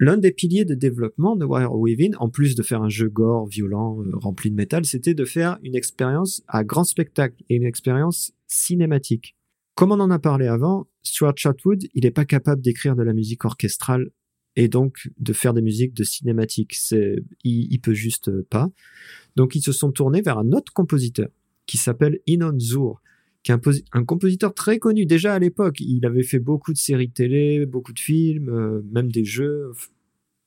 l'un des piliers de développement de Wire Weaving, en plus de faire un jeu gore, violent, euh, rempli de métal, c'était de faire une expérience à grand spectacle et une expérience cinématique. Comme on en a parlé avant, Stuart Chatwood, il n'est pas capable d'écrire de la musique orchestrale et donc de faire des musiques de cinématique. Il, il peut juste pas. Donc ils se sont tournés vers un autre compositeur qui s'appelle Inon Zur, qui est un, compositeur très connu déjà à l'époque. Il avait fait beaucoup de séries télé, beaucoup de films, euh, même des jeux.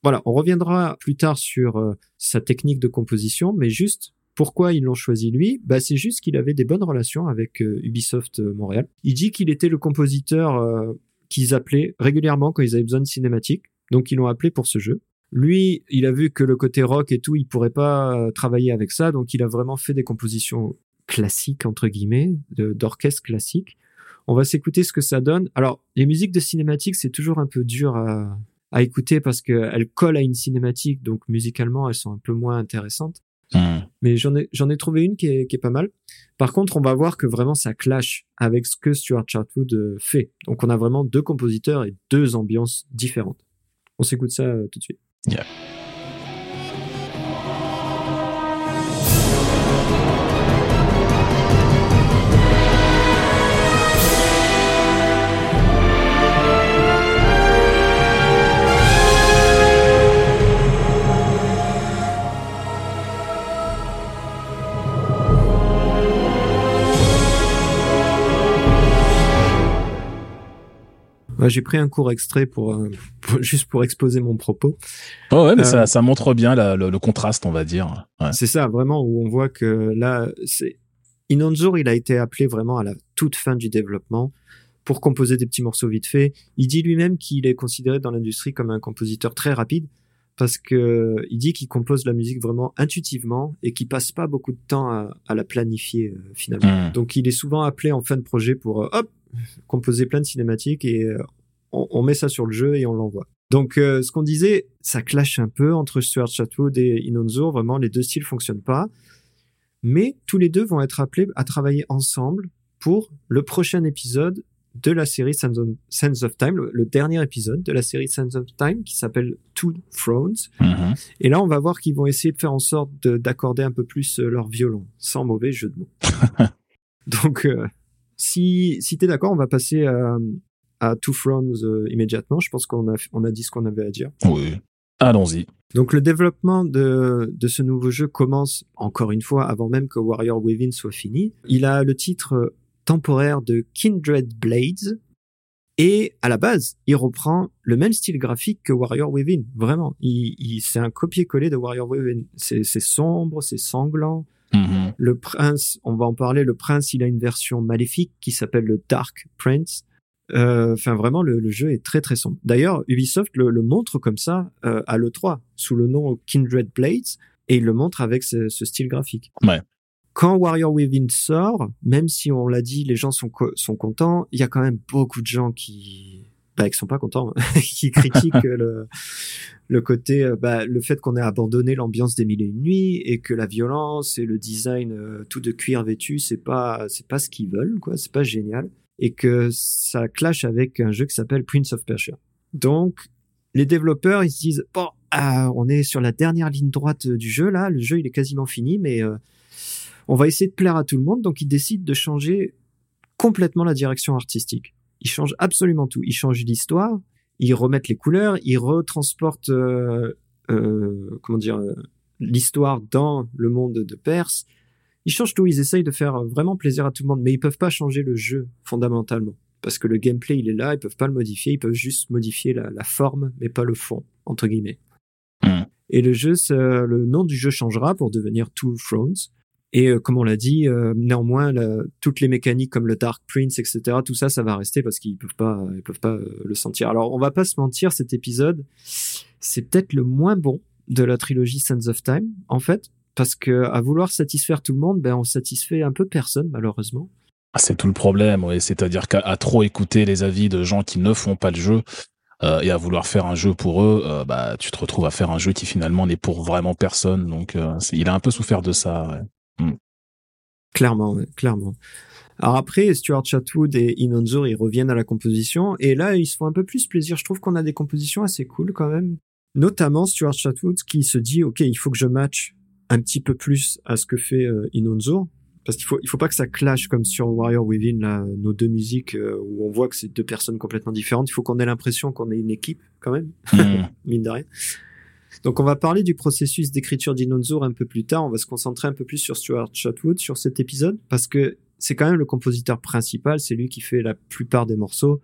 Voilà, on reviendra plus tard sur euh, sa technique de composition, mais juste pourquoi ils l'ont choisi lui? Bah, C'est juste qu'il avait des bonnes relations avec euh, Ubisoft Montréal. Il dit qu'il était le compositeur qu'ils appelaient régulièrement quand ils avaient besoin de cinématiques, donc ils l'ont appelé pour ce jeu. Lui, il a vu que le côté rock et tout, il pourrait pas travailler avec ça, donc il a vraiment fait des compositions classique entre guillemets, d'orchestre classique. On va s'écouter ce que ça donne. Alors, les musiques de cinématique, c'est toujours un peu dur à, à écouter parce qu'elles collent à une cinématique, donc musicalement, elles sont un peu moins intéressantes. Hmm. Mais j'en ai, j'en ai trouvé une qui est, qui est pas mal. Par contre, on va voir que vraiment ça clash avec ce que Stuart Chartwood euh, fait. Donc, on a vraiment deux compositeurs et deux ambiances différentes. On s'écoute ça euh, tout de suite. Yeah. J'ai pris un court extrait pour, euh, juste pour exposer mon propos. Oh ouais, mais ça, euh, ça montre bien le, contraste, on va dire. C'est ça, vraiment, où on voit que là, c'est Inonzur, il a été appelé vraiment à la toute fin du développement pour composer des petits morceaux vite faits. Il dit lui-même qu'il est considéré dans l'industrie comme un compositeur très rapide parce que il dit qu'il compose la musique vraiment intuitivement et qu'il passe pas beaucoup de temps à, à la planifier euh, finalement. Hmm. Donc il est souvent appelé en fin de projet pour hop composer plein de cinématiques et euh, on, met ça sur le jeu et on l'envoie. Donc, euh, ce qu'on disait, ça clash un peu entre Stuart Chatwood et Inonzo. Vraiment, les deux styles fonctionnent pas. Mais tous les deux vont être appelés à travailler ensemble pour le prochain épisode de la série Sands of Time, le, dernier épisode de la série Sands of Time qui s'appelle Two Thrones. Mm-hmm. Et là, on va voir qu'ils vont essayer de faire en sorte d'accorder un peu plus euh, leur violon, sans mauvais jeu de mots. Donc, si, si tu es d'accord, on va passer à, à Two Thrones euh, immédiatement. Je pense qu'on a, on a dit ce qu'on avait à dire. Oui. Allons-y. Donc le développement de, de ce nouveau jeu commence encore une fois avant même que Warrior Within soit fini. Il a le titre temporaire de Kindred Blades et à la base, il reprend le même style graphique que Warrior Within. Vraiment, il, il c'est un copier-coller de Warrior Within. C'est sombre, c'est sanglant, Mm-hmm. Le prince, on va en parler, le prince, il a une version maléfique qui s'appelle le Dark Prince. Euh, enfin, vraiment, le, jeu est très très sombre. D'ailleurs, Ubisoft le, montre comme ça euh, à l'E3, sous le nom Kindred Blades, et il le montre avec ce, style graphique. Ouais. Quand Warrior Within sort, même si on l'a dit, les gens sont, sont contents, il y a quand même beaucoup de gens qui, bah, qui sont pas contents, hein, qui critiquent le, le côté, euh, bah, le fait qu'on ait abandonné l'ambiance des mille et une nuits et que la violence et le design euh, tout de cuir vêtu, c'est pas, c'est pas ce qu'ils veulent, quoi, c'est pas génial, et que ça clash avec un jeu qui s'appelle Prince of Persia. Donc, les développeurs, ils se disent, bon, ah, on est sur la dernière ligne droite du jeu là, le jeu il est quasiment fini, mais euh, on va essayer de plaire à tout le monde, donc ils décident de changer complètement la direction artistique ils changent absolument tout. Ils changent l'histoire, ils remettent les couleurs, ils retransportent, euh, euh, comment dire, euh, l'histoire dans le monde de Perse. Ils changent tout. Ils essayent de faire vraiment plaisir à tout le monde, mais ils peuvent pas changer le jeu fondamentalement parce que le gameplay il est là. Ils peuvent pas le modifier. Ils peuvent juste modifier la, la forme, mais pas le fond entre guillemets. Hmm. Et le jeu, le nom du jeu changera pour devenir Two Thrones. Et euh, comme on l'a dit, euh, néanmoins, toutes les mécaniques comme le Dark Prince, etc., tout ça, ça va rester parce qu'ils peuvent pas, ils peuvent pas euh, le sentir. Alors, on va pas se mentir, cet épisode, c'est peut-être le moins bon de la trilogie Sands of Time, en fait, parce que à vouloir satisfaire tout le monde, ben on satisfait un peu personne, malheureusement. Ah, c'est tout le problème, oui. C'est-à-dire qu'à trop écouter les avis de gens qui ne font pas le jeu, et à vouloir faire un jeu pour eux, bah tu te retrouves à faire un jeu qui finalement n'est pour vraiment personne. Donc il a un peu souffert de ça. Ouais. Mm. Clairement, clairement. Alors après, Stuart Chatwood et Inonzur, ils reviennent à la composition, et là, ils se font un peu plus plaisir. Je trouve qu'on a des compositions assez cool quand même. Notamment Stuart Chatwood qui se dit, OK, il faut que je match un petit peu plus à ce que fait euh, Inonzo. Parce qu'il faut, il faut pas que ça clash comme sur Warrior Within, là, nos deux musiques euh, où on voit que c'est deux personnes complètement différentes. Il faut qu'on ait l'impression qu'on est une équipe quand même, mm. mine de rien. Donc on va parler du processus d'écriture d'Inonzor un peu plus tard. On va se concentrer un peu plus sur Stuart Chatwood sur cet épisode parce que c'est quand même le compositeur principal. C'est lui qui fait la plupart des morceaux.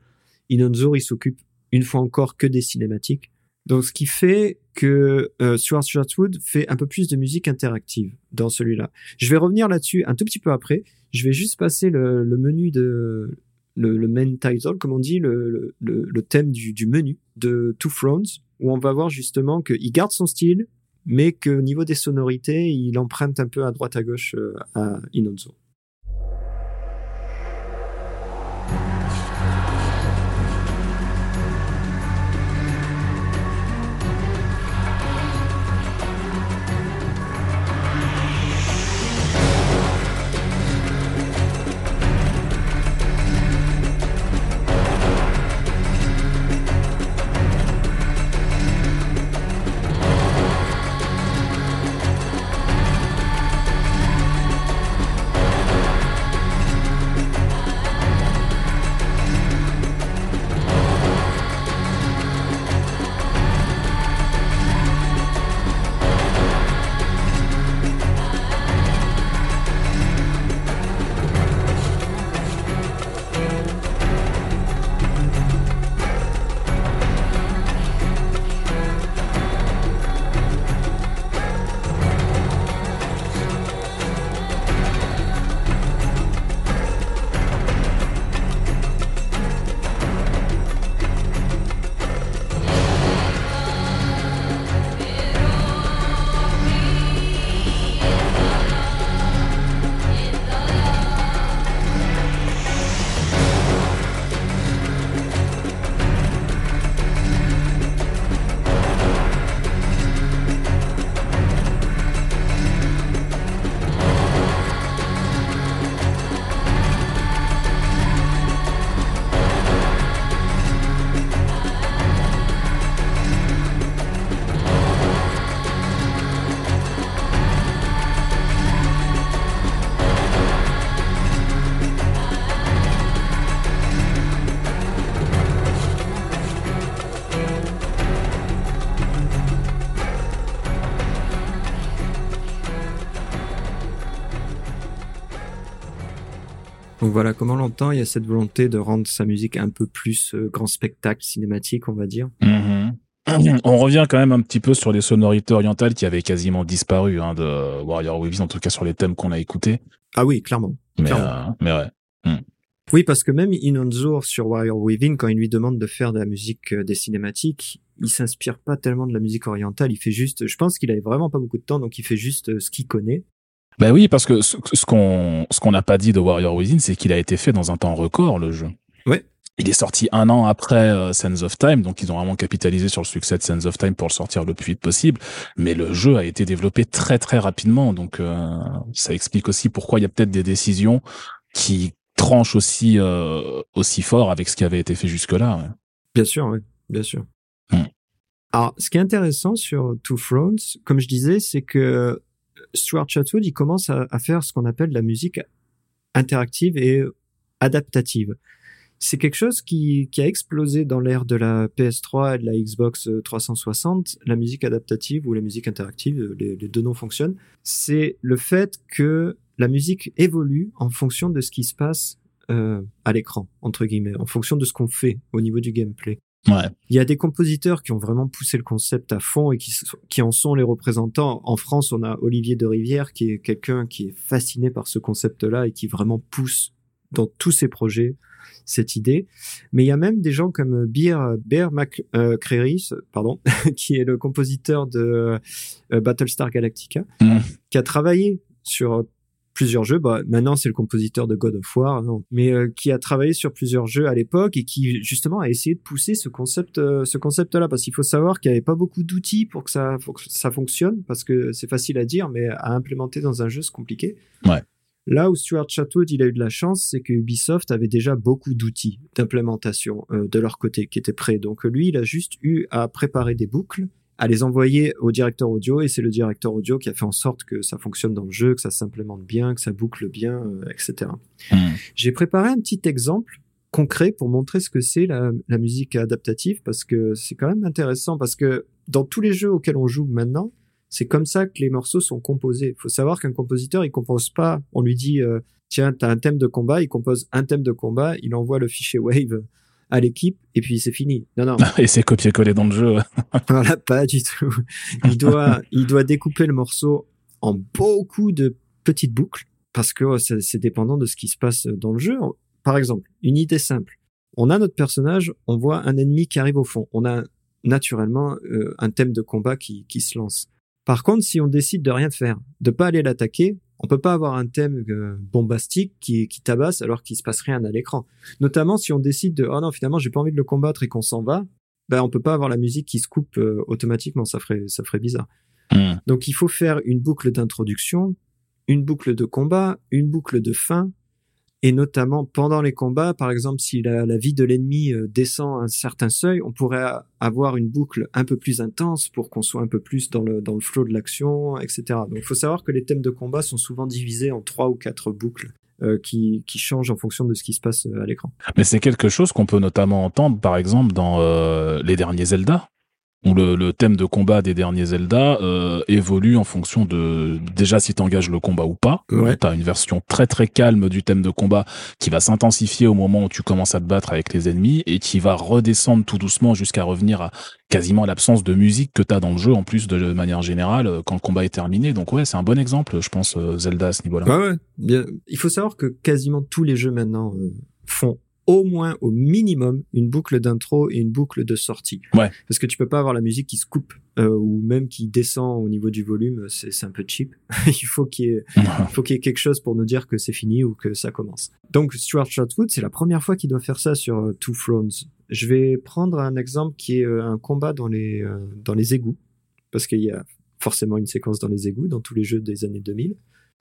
Inonzor, il s'occupe une fois encore que des cinématiques. Donc, ce qui fait que euh, Stuart Chatwood fait un peu plus de musique interactive dans celui-là. Je vais revenir là-dessus un tout petit peu après. Je vais juste passer le, menu de le, main title, comme on dit, le, le thème du, du, menu de Two Thrones, où on va voir justement qu'il garde son style, mais qu'au niveau des sonorités, il emprunte un peu à droite à gauche euh, à Inonzo. Donc voilà, comme on l'entend, il y a cette volonté de rendre sa musique un peu plus euh, grand spectacle cinématique, on va dire? Mm-hmm. On revient quand même un petit peu sur les sonorités orientales qui avaient quasiment disparu hein, de Warrior Weaves, en tout cas sur les thèmes qu'on a écoutés. Ah oui, clairement. Mais, euh, mais ouais. Mm. Oui, parce que même Inonzor sur Warrior Weaving, quand il lui demande de faire de la musique euh, des cinématiques, il s'inspire pas tellement de la musique orientale. Il fait juste, je pense qu'il avait vraiment pas beaucoup de temps, donc il fait juste ce qu'il connaît. Ben oui, parce que ce, qu'on ce qu'on n'a pas dit de Warrior Within, c'est qu'il a été fait dans un temps record le jeu. Ouais. Il est sorti un an après euh, Sense of Time, donc ils ont vraiment capitalisé sur le succès de Sense of Time pour le sortir le plus vite possible. Mais le jeu a été développé très très rapidement, donc euh, ça explique aussi pourquoi il y a peut-être des décisions qui tranchent aussi euh, aussi fort avec ce qui avait été fait jusque-là. Bien sûr, oui, bien sûr. Hmm. Alors, ce qui est intéressant sur Two Thrones, comme je disais, c'est que Stuart Chatwood, il commence à, faire ce qu'on appelle la musique interactive et adaptative. C'est quelque chose qui, a explosé dans l'ère de la PS3 et de la Xbox 360, la musique adaptative ou la musique interactive, les, deux noms fonctionnent. C'est le fait que la musique évolue en fonction de ce qui se passe euh, à l'écran, entre guillemets, en fonction de ce qu'on fait au niveau du gameplay. Ouais. Il y a des compositeurs qui ont vraiment poussé le concept à fond et qui, qui en sont les représentants. En France, on a Olivier de Rivière qui est quelqu'un qui est fasciné par ce concept-là et qui vraiment pousse dans tous ses projets cette idée. Mais il y a même des gens comme Bear, Bear McCreary, pardon, qui est le compositeur de euh, Battlestar Galactica, mmh. qui a travaillé sur plusieurs jeux. Bah, maintenant, c'est le compositeur de God of War, hein, mais euh, qui a travaillé sur plusieurs jeux à l'époque et qui justement a essayé de pousser ce concept, euh, ce concept-là, parce qu'il faut savoir qu'il n'y avait pas beaucoup d'outils pour que ça, pour que ça fonctionne, parce que c'est facile à dire, mais à implémenter dans un jeu, c'est compliqué. Ouais. Là où Stuart Chatwood il a eu de la chance, c'est que Ubisoft avait déjà beaucoup d'outils d'implémentation euh, de leur côté qui étaient prêts. Donc lui, il a juste eu à préparer des boucles à les envoyer au directeur audio et c'est le directeur audio qui a fait en sorte que ça fonctionne dans le jeu, que ça s'implémente bien, que ça boucle bien, etc. Hmm. J'ai préparé un petit exemple concret pour montrer ce que c'est la, la musique adaptative parce que c'est quand même intéressant parce que dans tous les jeux auxquels on joue maintenant, c'est comme ça que les morceaux sont composés. Il faut savoir qu'un compositeur, il compose pas, on lui dit, euh, tiens, t'as un thème de combat, il compose un thème de combat, il envoie le fichier Wave à l'équipe et puis c'est fini. Non, non. et c'est copié-collé dans le jeu. voilà, pas du tout. Il doit, il doit découper le morceau en beaucoup de petites boucles parce que c'est dépendant de ce qui se passe dans le jeu. Par exemple, une idée simple. On a notre personnage, on voit un ennemi qui arrive au fond. On a naturellement euh, un thème de combat qui, qui se lance. Par contre, si on décide de rien faire, de pas aller l'attaquer, on peut pas avoir un thème euh, bombastique qui, qui tabasse alors qu'il se passe rien à l'écran. Notamment si on décide de oh non finalement j'ai pas envie de le combattre et qu'on s'en va, ben on peut pas avoir la musique qui se coupe euh, automatiquement, ça ferait ça ferait bizarre. Hmm. Donc il faut faire une boucle d'introduction, une boucle de combat, une boucle de fin et notamment pendant les combats, par exemple, si la, vie de l'ennemi euh, descend un certain seuil, on pourrait avoir une boucle un peu plus intense pour qu'on soit un peu plus dans le, dans le flow de l'action, etc. Donc il faut savoir que les thèmes de combat sont souvent divisés en trois ou quatre boucles. Euh, qui, qui changent en fonction de ce qui se passe euh, à l'écran. Mais c'est quelque chose qu'on peut notamment entendre, par exemple, dans les derniers Zelda où le, le, thème de combat des derniers Zelda euh, évolue en fonction de déjà si tu engages le combat ou pas. Ouais. Tu as une version très très calme du thème de combat qui va s'intensifier au moment où tu commences à te battre avec les ennemis et qui va redescendre tout doucement jusqu'à revenir à quasiment l'absence de musique que tu as dans le jeu en plus de manière générale euh, quand le combat est terminé. Donc ouais, c'est un bon exemple, je pense, euh, Zelda à ce niveau-là. Ouais, ouais. Bien. Il faut savoir que quasiment tous les jeux maintenant font au moins au minimum une boucle d'intro et une boucle de sortie. Ouais. Parce que tu peux pas avoir la musique qui se coupe euh, ou même qui descend au niveau du volume, c'est un peu cheap. il faut qu'il y ait il faut qu'il y ait quelque chose pour nous dire que c'est fini ou que ça commence. Donc Stuart Shotwood, c'est la première fois qu'il doit faire ça sur euh, Two Thrones. Je vais prendre un exemple qui est euh, un combat dans les euh, dans les égouts parce qu'il y a forcément une séquence dans les égouts dans tous les jeux des années 2000.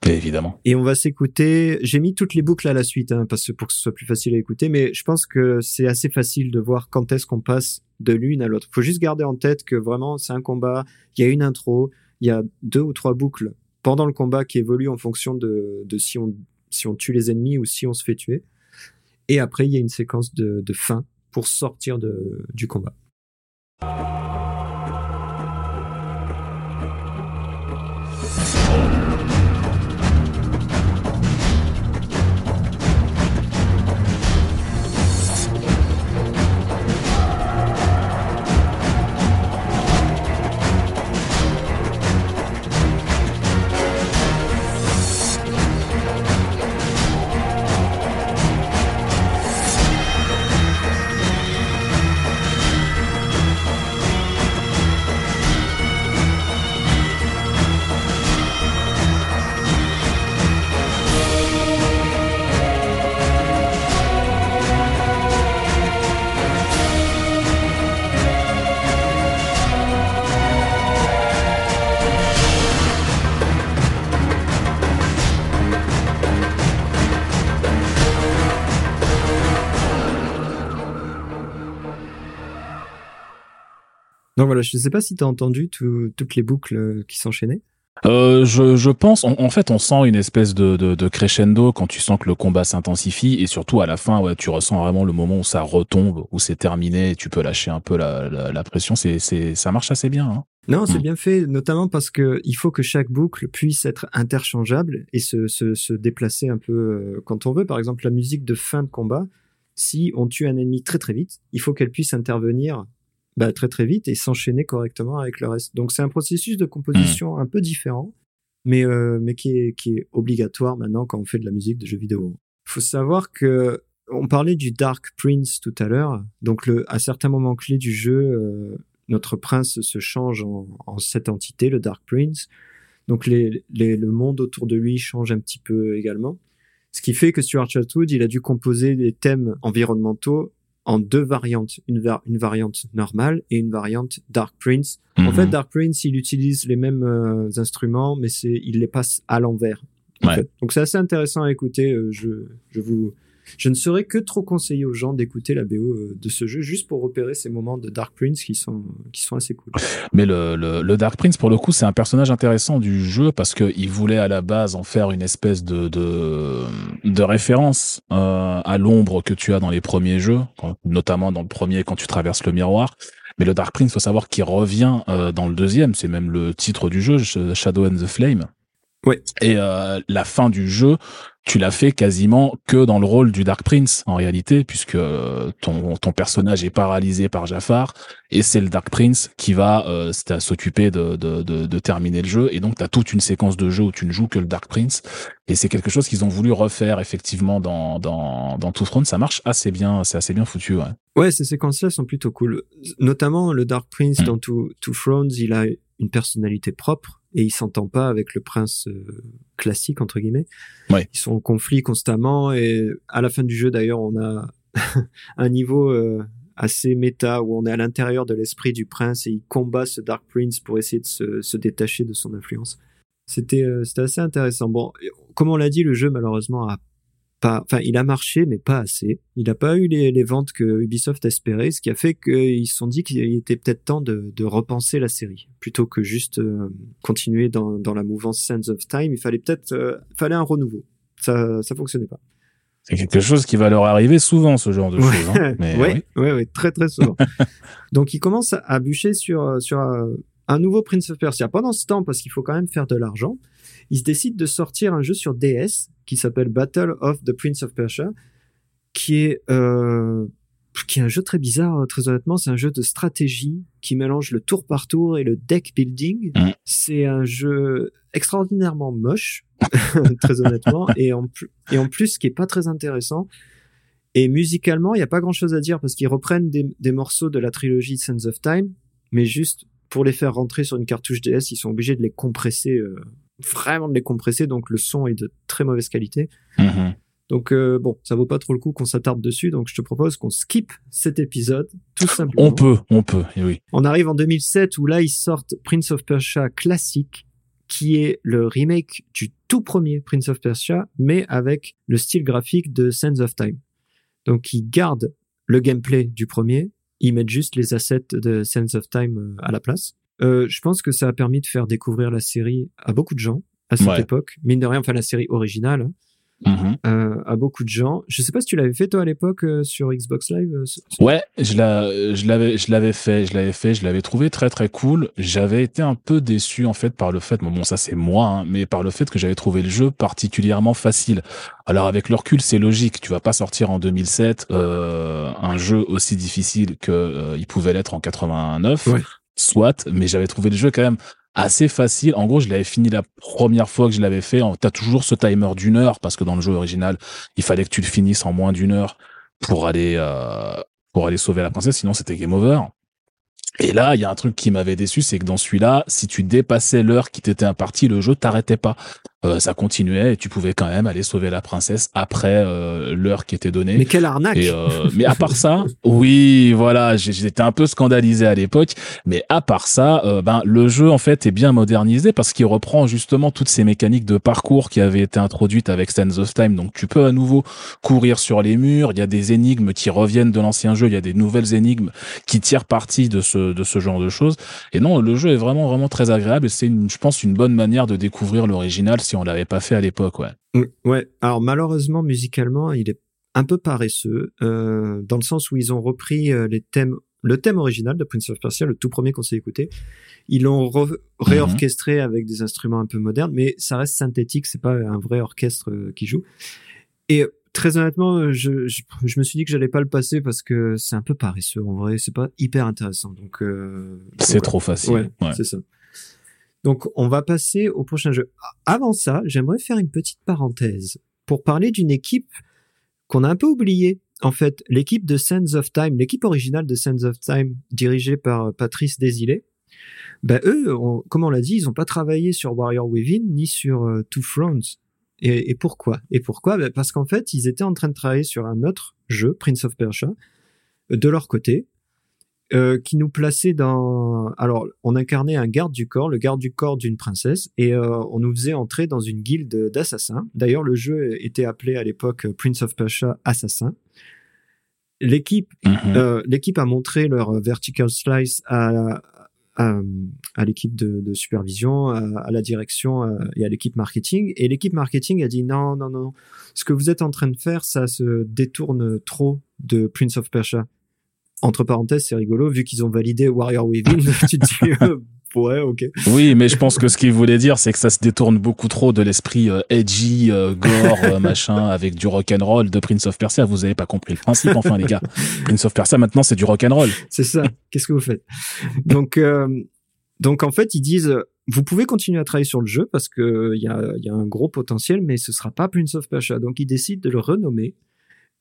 Évidemment. Et on va s'écouter. J'ai mis toutes les boucles à la suite, hein, parce pour que ce soit plus facile à écouter. Mais je pense que c'est assez facile de voir quand est-ce qu'on passe de l'une à l'autre. Faut juste garder en tête que vraiment c'est un combat. Il y a une intro, il y a deux ou trois boucles pendant le combat qui évoluent en fonction de, de si on si on tue les ennemis ou si on se fait tuer. Et après il y a une séquence de, de fin pour sortir de, du combat. Donc voilà, je ne sais pas si tu as entendu tout- toutes les boucles euh, qui s'enchaînaient. Euh, je, je pense, en, en fait, on sent une espèce de, de, de crescendo quand tu sens que le combat s'intensifie et surtout à la fin, ouais, tu ressens vraiment le moment où ça retombe, où c'est terminé, et tu peux lâcher un peu la, la, la pression. C'est, c'est, ça marche assez bien. Hein. Non, c'est Mm. bien fait, notamment parce que il faut que chaque boucle puisse être interchangeable et se, se, se déplacer un peu euh, quand on veut. Par exemple, la musique de fin de combat, si on tue un ennemi très très vite, il faut qu'elle puisse intervenir bah, très très vite et s'enchaîner correctement avec le reste. Donc c'est un processus de composition un peu différent, mais euh, mais qui est qui est obligatoire maintenant quand on fait de la musique de jeux vidéo. Il faut savoir que on parlait du Dark Prince tout à l'heure. Donc le à certains moments clés du jeu, euh, notre prince se change en, en cette entité, le Dark Prince. Donc les, les, le monde autour de lui change un petit peu également. Ce qui fait que Stuart Chatwood, il a dû composer des thèmes environnementaux en deux variantes, une, va- une variante normale et une variante Dark Prince. En Mhm. fait, Dark Prince, il utilise les mêmes euh, instruments, mais c'est, il les passe à l'envers. en Ouais. fait. Donc c'est assez intéressant à écouter. euh, je, je vous, je ne saurais que trop conseiller aux gens d'écouter la BO euh, de ce jeu juste pour repérer ces moments de Dark Prince qui sont qui sont assez cool. Mais le, le, le Dark Prince pour le coup c'est un personnage intéressant du jeu parce que il voulait à la base en faire une espèce de de, de référence euh, à l'ombre que tu as dans les premiers jeux, quand, notamment dans le premier quand tu traverses le miroir. Mais le Dark Prince, faut savoir qu'il revient euh, dans le deuxième, c'est même le titre du jeu, Shadow and the Flame. Ouais. Et euh, la fin du jeu, tu l'as fait quasiment que dans le rôle du Dark Prince en réalité, puisque euh, ton, ton personnage est paralysé par Jafar et c'est le Dark Prince qui va euh, s'occuper de, de, de, de, terminer le jeu. Et donc tu as toute une séquence de jeu où tu ne joues que le Dark Prince. Et c'est quelque chose qu'ils ont voulu refaire effectivement dans, dans, dans Two Front. Ça marche assez bien, c'est assez bien foutu. Ouais, ouais ces séquences-là sont plutôt cool. Notamment le Dark Prince mm. dans Two, Two Thrones, il a une personnalité propre et il s'entend pas avec le prince euh, classique entre guillemets. Ouais. Ils sont en conflit constamment et à la fin du jeu d'ailleurs on a un niveau euh, assez méta où on est à l'intérieur de l'esprit du prince et il combat ce Dark Prince pour essayer de se, se détacher de son influence. C'était euh, c'était assez intéressant. Bon, comme on l'a dit, le jeu malheureusement a pas, enfin, il a marché, mais pas assez. Il n'a pas eu les, les, ventes que Ubisoft espérait, ce qui a fait qu'ils se sont dit qu'il était peut-être temps de, de, repenser la série, plutôt que juste euh, continuer dans, dans, la mouvance Sands of Time. Il fallait peut-être, euh, fallait un renouveau. Ça, ça fonctionnait pas. C'est quelque chose qui va leur arriver souvent, ce genre de choses. Hein. Mais, oui, oui, oui, très très souvent. Donc, ils commencent à bûcher sur sur un nouveau Prince of Persia. Pendant ce temps, parce qu'il faut quand même faire de l'argent, ils se décident de sortir un jeu sur DS qui s'appelle Battle of the Prince of Persia, qui est euh, qui est un jeu très bizarre, très honnêtement. C'est un jeu de stratégie qui mélange le tour par tour et le deck building. Mm. C'est un jeu extraordinairement moche, très honnêtement, et en, et en plus qui est pas très intéressant. Et musicalement, il n'y a pas grand chose à dire parce qu'ils reprennent des, des, morceaux de la trilogie Sands of Time, mais juste pour les faire rentrer sur une cartouche DS, ils sont obligés de les compresser euh, vraiment de les compresser, donc le son est de très mauvaise qualité. Mm-hmm. Donc euh, bon, ça vaut pas trop le coup qu'on s'attarde dessus, donc je te propose qu'on skip cet épisode, tout simplement. On peut, on peut, et oui. On arrive en 2007 où là ils sortent Prince of Persia classique, qui est le remake du tout premier Prince of Persia, mais avec le style graphique de Sands of Time. Donc ils gardent le gameplay du premier, ils mettent juste les assets de Sands of Time euh, à la place. Euh, je pense que ça a permis de faire découvrir la série à beaucoup de gens à cette époque. Mine de rien, enfin la série originale. Hein. Mm-hmm. Euh, à beaucoup de gens. Je sais pas si tu l'avais fait toi à l'époque euh, sur Xbox Live. Euh, ouais, je l'avais, je l'avais, je l'avais fait, je l'avais fait, je l'avais trouvé très très cool. J'avais été un peu déçu en fait par le fait, bon, bon ça c'est moi, hein, mais par le fait que j'avais trouvé le jeu particulièrement facile. Alors avec le recul, c'est logique. Tu vas pas sortir en 2007 euh, un jeu aussi difficile que il pouvait l'être en 89. Ouais soit, mais j'avais trouvé le jeu quand même assez facile. En gros, je l'avais fini la première fois que je l'avais fait. T'as toujours ce timer d'une heure parce que dans le jeu original, il fallait que tu le finisses en moins d'une heure pour aller euh, pour aller sauver la princesse. Sinon, c'était game over. Et là, il y a un truc qui m'avait déçu, c'est que dans celui-là, si tu dépassais l'heure qui t'était impartie, le jeu t'arrêtait pas. Euh, ça continuait et tu pouvais quand même aller sauver la princesse après euh, l'heure qui était donnée. Mais quelle arnaque euh, Mais à part ça, oui, voilà, j'étais un peu scandalisé à l'époque, mais à part ça, euh, ben le jeu en fait est bien modernisé parce qu'il reprend justement toutes ces mécaniques de parcours qui avaient été introduites avec Sands of Time. Donc tu peux à nouveau courir sur les murs, il y a des énigmes qui reviennent de l'ancien jeu, il y a des nouvelles énigmes qui tirent parti de ce de ce genre de choses. Et non, le jeu est vraiment vraiment très agréable et c'est je pense une bonne manière de découvrir l'original si on l'avait pas fait à l'époque, ouais. Mm, ouais. Alors malheureusement, musicalement, il est un peu paresseux euh, dans le sens où ils ont repris euh, les thèmes, le thème original de Prince of Persia, le tout premier qu'on s'est écouté. Ils l'ont mhm. réorchestré avec des instruments un peu modernes, mais ça reste synthétique. C'est pas un vrai orchestre euh, qui joue. Et très honnêtement, je, je, je, me suis dit que j'allais pas le passer parce que c'est un peu paresseux en vrai. C'est pas hyper intéressant. Donc c'est trop facile. Ouais, ouais. c'est ça. Donc, on va passer au prochain jeu. Avant ça, j'aimerais faire une petite parenthèse pour parler d'une équipe qu'on a un peu oubliée. En fait, l'équipe de Sands of Time, l'équipe originale de Sands of Time, dirigée par Patrice Desilets, ben eux, comme on l'a dit, ils n'ont pas travaillé sur Warrior Within ni sur euh, Two Thrones. Et, et, pourquoi? Et pourquoi? Ben Parce qu'en fait, ils étaient en train de travailler sur un autre jeu, Prince of Persia, de leur côté, euh, qui nous plaçait dans. Alors, on incarnait un garde du corps, le garde du corps d'une princesse, et euh, on nous faisait entrer dans une guilde d'assassins. D'ailleurs, le jeu était appelé à l'époque Prince of Persia Assassin. L'équipe, Mhm. euh, l'équipe a montré leur vertical slice à, à, à l'équipe de, de supervision, à, à la direction euh, et à l'équipe marketing. Et l'équipe marketing a dit non, non, non, ce que vous êtes en train de faire, ça se détourne trop de Prince of Persia. Entre parenthèses, c'est rigolo, vu qu'ils ont validé Warrior Within, tu te dis, euh, ouais, ok. Oui, mais je pense que ce qu'il voulait dire, c'est que ça se détourne beaucoup trop de l'esprit euh, edgy, euh, gore, euh, machin, avec du rock and roll de Prince of Persia. Vous avez pas compris le principe, enfin les gars. Prince of Persia maintenant c'est du rock and roll. C'est ça. Qu'est-ce que vous faites? Donc, euh, donc en fait, ils disent, vous pouvez continuer à travailler sur le jeu parce que il y a, il y a un gros potentiel, mais ce sera pas Prince of Persia. Donc, ils décident de le renommer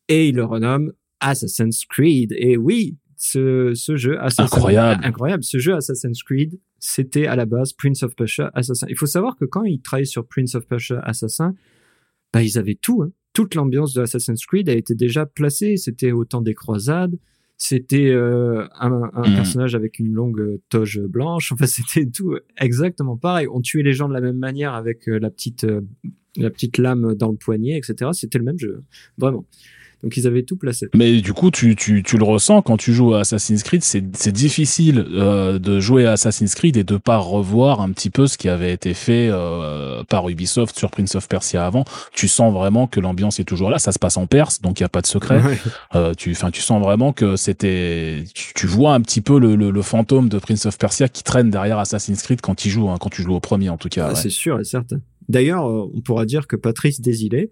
et ils le renomment Assassin's Creed. Et oui, ce, ce jeu Assassin's Incroyable. incroyable. Ce jeu Assassin's Creed, c'était à la base Prince of Persia Assassin. Il faut savoir que quand ils travaillaient sur Prince of Persia Assassin, bah ils avaient tout. Hein. Toute l'ambiance de Assassin's Creed a été déjà placée. C'était au temps des croisades. C'était euh, un, un Mhm. personnage avec une longue euh, toge blanche. Enfin, c'était tout exactement pareil. On tuait les gens de la même manière avec euh, la petite euh, la petite lame dans le poignet, etc. C'était le même jeu, vraiment. Donc ils avaient tout placé. Mais du coup, tu, tu, tu le ressens quand tu joues à Assassin's Creed, c'est c'est difficile euh, de jouer à Assassin's Creed et de pas revoir un petit peu ce qui avait été fait euh, par Ubisoft sur Prince of Persia avant. Tu sens vraiment que l'ambiance est toujours là. Ça se passe en Perse, donc il y a pas de secret. Ouais. Euh, tu, enfin, tu sens vraiment que c'était, tu, tu vois un petit peu le, le, le fantôme de Prince of Persia qui traîne derrière Assassin's Creed quand il joue, hein, quand tu joues au premier en tout cas. Ah, ouais. C'est sûr et certain. D'ailleurs, euh, on pourra dire que Patrice Désilé,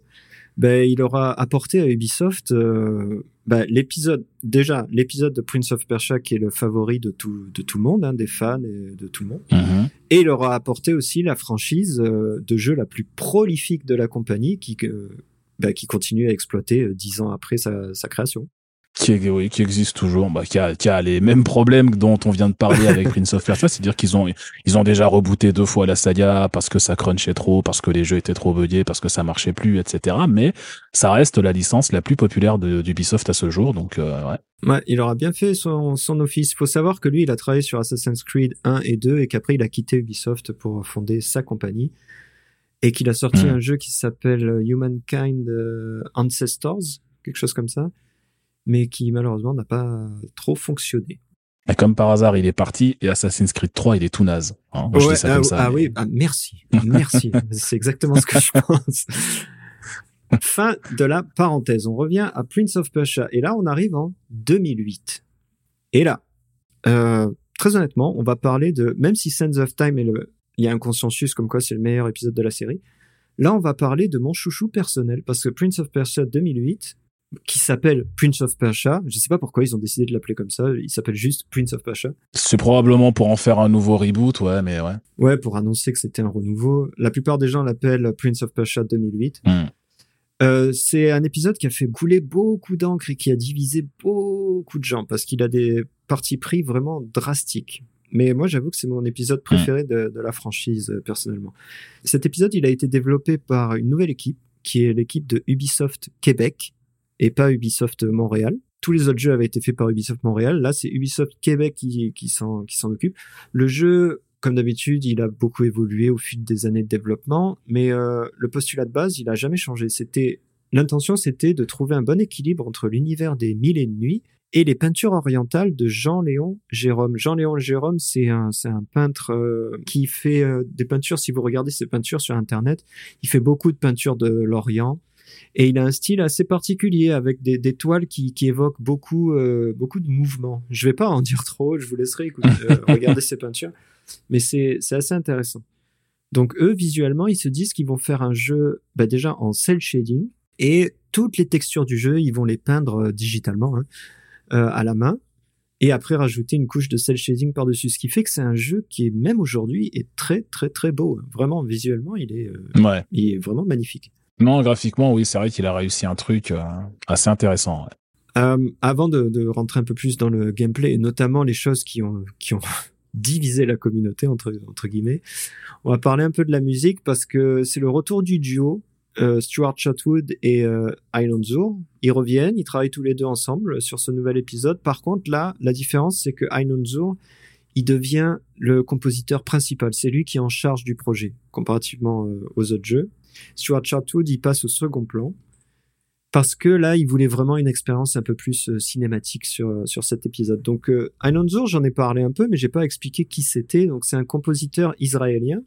ben, il aura apporté à Ubisoft euh, ben, l'épisode, déjà, l'épisode de Prince of Persia qui est le favori de tout, de tout le monde, hein, des fans et de tout le monde. Mhm. Et il aura apporté aussi la franchise euh, de jeu la plus prolifique de la compagnie qui, euh, ben, qui continue à exploiter euh, dix ans après sa, sa création. Qui, oui, qui existe toujours, bah, qui, a, qui a les mêmes problèmes dont on vient de parler avec Prince of Persia, c'est-à-dire qu'ils ont, ils ont déjà rebooté deux fois la saga parce que ça crunchait trop, parce que les jeux étaient trop buggés, parce que ça marchait plus, etc. Mais ça reste la licence la plus populaire de- d'Ubisoft à ce jour, donc euh, ouais. Ouais, il aura bien fait son, son office. faut savoir que lui, il a travaillé sur Assassin's Creed 1 et 2 et qu'après, il a quitté Ubisoft pour fonder sa compagnie et qu'il a sorti Mhm. un jeu qui s'appelle Humankind euh, Ancestors, quelque chose comme ça, mais qui malheureusement n'a pas trop fonctionné. Et comme par hasard, il est parti et Assassin's Creed 3, il est tout naze. hein. Moi, je dis ça ah, comme ça. ah mais- oui, ah, merci, merci. C'est exactement ce que je pense. Fin de la parenthèse. On revient à Prince of Persia. Et là, on arrive en 2008. Et là, euh, très honnêtement, on va parler de, même si Sands of Time est le, il y a un consensus comme quoi c'est le meilleur épisode de la série. Là, on va parler de mon chouchou personnel parce que Prince of Persia 2008, qui s'appelle Prince of Persia, je sais pas pourquoi ils ont décidé de l'appeler comme ça, il s'appelle juste Prince of Persia. C'est probablement pour en faire un nouveau reboot, ouais, mais ouais. Ouais, pour annoncer que c'était un renouveau. La plupart des gens l'appellent Prince of Persia 2008. Hmm. Euh, c'est un épisode qui a fait couler beaucoup d'encre et qui a divisé beaucoup de gens parce qu'il a des partis pris vraiment drastiques. Mais moi, j'avoue que c'est mon épisode préféré de, de la franchise, euh, personnellement. Cet épisode, il a été développé par une nouvelle équipe, qui est l'équipe de Ubisoft Québec, et pas Ubisoft Montréal. Tous les autres jeux avaient été faits par Ubisoft Montréal. Là, c'est Ubisoft Québec qui, s'en occupe. Le jeu, comme d'habitude, il a beaucoup évolué au fil des années de développement, mais euh, le postulat de base, il a jamais changé. C'était l'intention, c'était de trouver un bon équilibre entre l'univers des mille et une nuits et les peintures orientales de Jean-Léon Jérôme. Jean-Léon Jérôme, c'est un, c'est un peintre euh, qui fait euh, des peintures. Si vous regardez ses peintures sur Internet, il fait beaucoup de peintures de l'Orient. Et il a un style assez particulier avec des, des toiles qui, qui évoquent beaucoup, euh, beaucoup de mouvements. Je vais pas en dire trop, je vous laisserai écouter, euh, regarder ses peintures. Mais c'est, assez intéressant. Donc eux, visuellement, ils se disent qu'ils vont faire un jeu bah, déjà en cel shading et toutes les textures du jeu, ils vont les peindre euh, digitalement hein, euh, à la main et après rajouter une couche de cel shading par-dessus. Ce qui fait que c'est un jeu qui même aujourd'hui est très très très beau. Vraiment visuellement, il est, euh, Ouais. il est vraiment magnifique. Non, graphiquement, oui, c'est vrai qu'il a réussi un truc euh, assez intéressant. Euh, avant de, de rentrer un peu plus dans le gameplay et notamment les choses qui ont qui ont divisé la communauté entre entre guillemets, on va parler un peu de la musique parce que c'est le retour du duo euh, Stuart Chatwood et euh, Zur. Ils reviennent, ils travaillent tous les deux ensemble sur ce nouvel épisode. Par contre, là, la différence, c'est que Aylan Zur, il devient le compositeur principal. C'est lui qui est en charge du projet, comparativement euh, aux autres jeux. Stuart Chatwood, il passe au second plan parce que là, il voulait vraiment une expérience un peu plus euh, cinématique sur euh, sur cet épisode. Donc, euh, j'en ai parlé un peu, mais j'ai pas expliqué qui c'était. Donc, c'est un compositeur israélien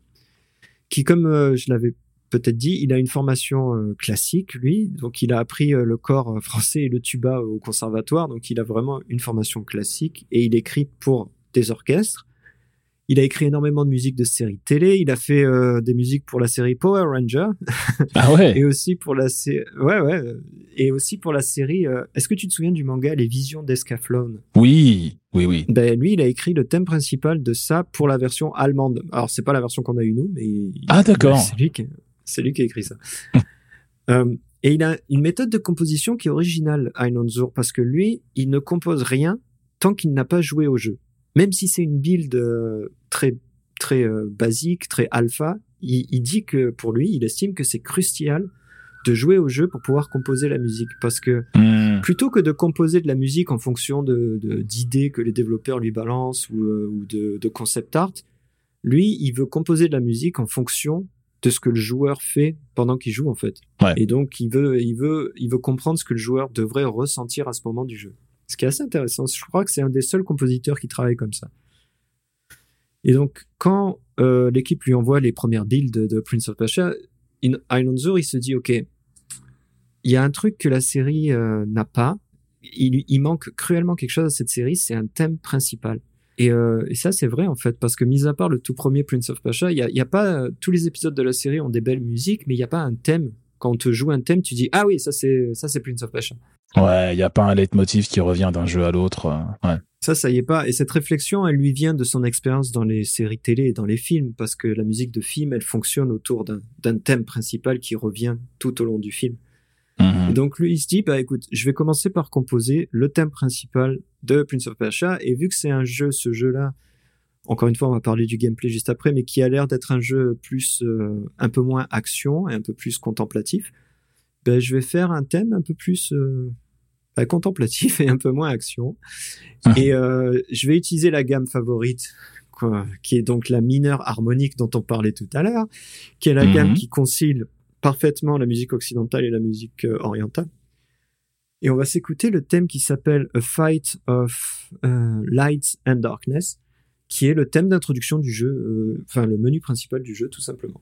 qui, comme euh, je l'avais peut-être dit, il a une formation classique, lui. Donc, il a appris le corps français et le tuba au conservatoire. Donc, il a vraiment une formation classique et il écrit pour des orchestres. Il a écrit énormément de musique de séries télé. Il a fait euh, des musiques pour la série Power Ranger Ah ouais. et aussi pour la série. Ouais, ouais. Et aussi pour la série. euh, Est-ce que tu te souviens du manga Les Visions d'Escaflowne? Oui, oui, oui. Ben lui, il a écrit le thème principal de ça pour la version allemande. Alors c'est pas la version qu'on a eu nous, mais il- Ah, d'accord. c'est lui qui, c'est lui qui a écrit ça. Euh, et il a une méthode de composition qui est originale, Aynon Zur, parce que lui, il ne compose rien tant qu'il n'a pas joué au jeu. Même si c'est une build euh, très très euh, basique, très alpha, il, il dit que pour lui, il estime que c'est crucial de jouer au jeu pour pouvoir composer la musique, parce que Hmm. plutôt que de composer de la musique en fonction de de- d'idées que les développeurs lui balancent ou, euh, ou de, de concept art, lui, il veut composer de la musique en fonction de ce que le joueur fait pendant qu'il joue en fait. Ouais. Et donc il veut, il veut, il veut comprendre ce que le joueur devrait ressentir à ce moment du jeu. Ce qui est assez intéressant. Je crois que c'est un des seuls compositeurs qui travaille comme ça. Et donc quand euh, l'équipe lui envoie les premières builds de, Prince of Persia, In- il se dit ok, il y a un truc que la série euh, n'a pas. Il, manque cruellement quelque chose à cette série, c'est un thème principal. Et, euh, et ça, c'est vrai en fait, parce que mis à part le tout premier Prince of Persia, il y a, pas tous les épisodes de la série ont des belles musiques, mais il n'y a pas un thème. Quand on te joue un thème, tu dis ah oui, ça c'est Prince of Persia. Ouais, il y a pas un leitmotiv qui revient d'un jeu à l'autre. euh, Ouais. Ça, ça y est pas. Et cette réflexion, elle lui vient de son expérience dans les séries télé et dans les films, parce que la musique de film, elle fonctionne autour d'un thème principal qui revient tout au long du film. Mhm. Et donc lui, il se dit, bah écoute, je vais commencer par composer le thème principal de Prince of Persia, et vu que c'est un jeu, ce jeu-là, encore une fois, on va parler du gameplay juste après, mais qui a l'air d'être un jeu plus, euh, un peu moins action et un peu plus contemplatif, ben je vais faire un thème un peu plus euh, contemplatif et un peu moins action. et euh, je vais utiliser la gamme favorite, quoi, qui est donc la mineure harmonique dont on parlait tout à l'heure, qui est la Mhm. gamme qui concilie parfaitement la musique occidentale et la musique euh, orientale. Et on va s'écouter le thème qui s'appelle A Fight of euh, Lights and Darkness, qui est le thème d'introduction du jeu, enfin le menu principal du jeu tout simplement.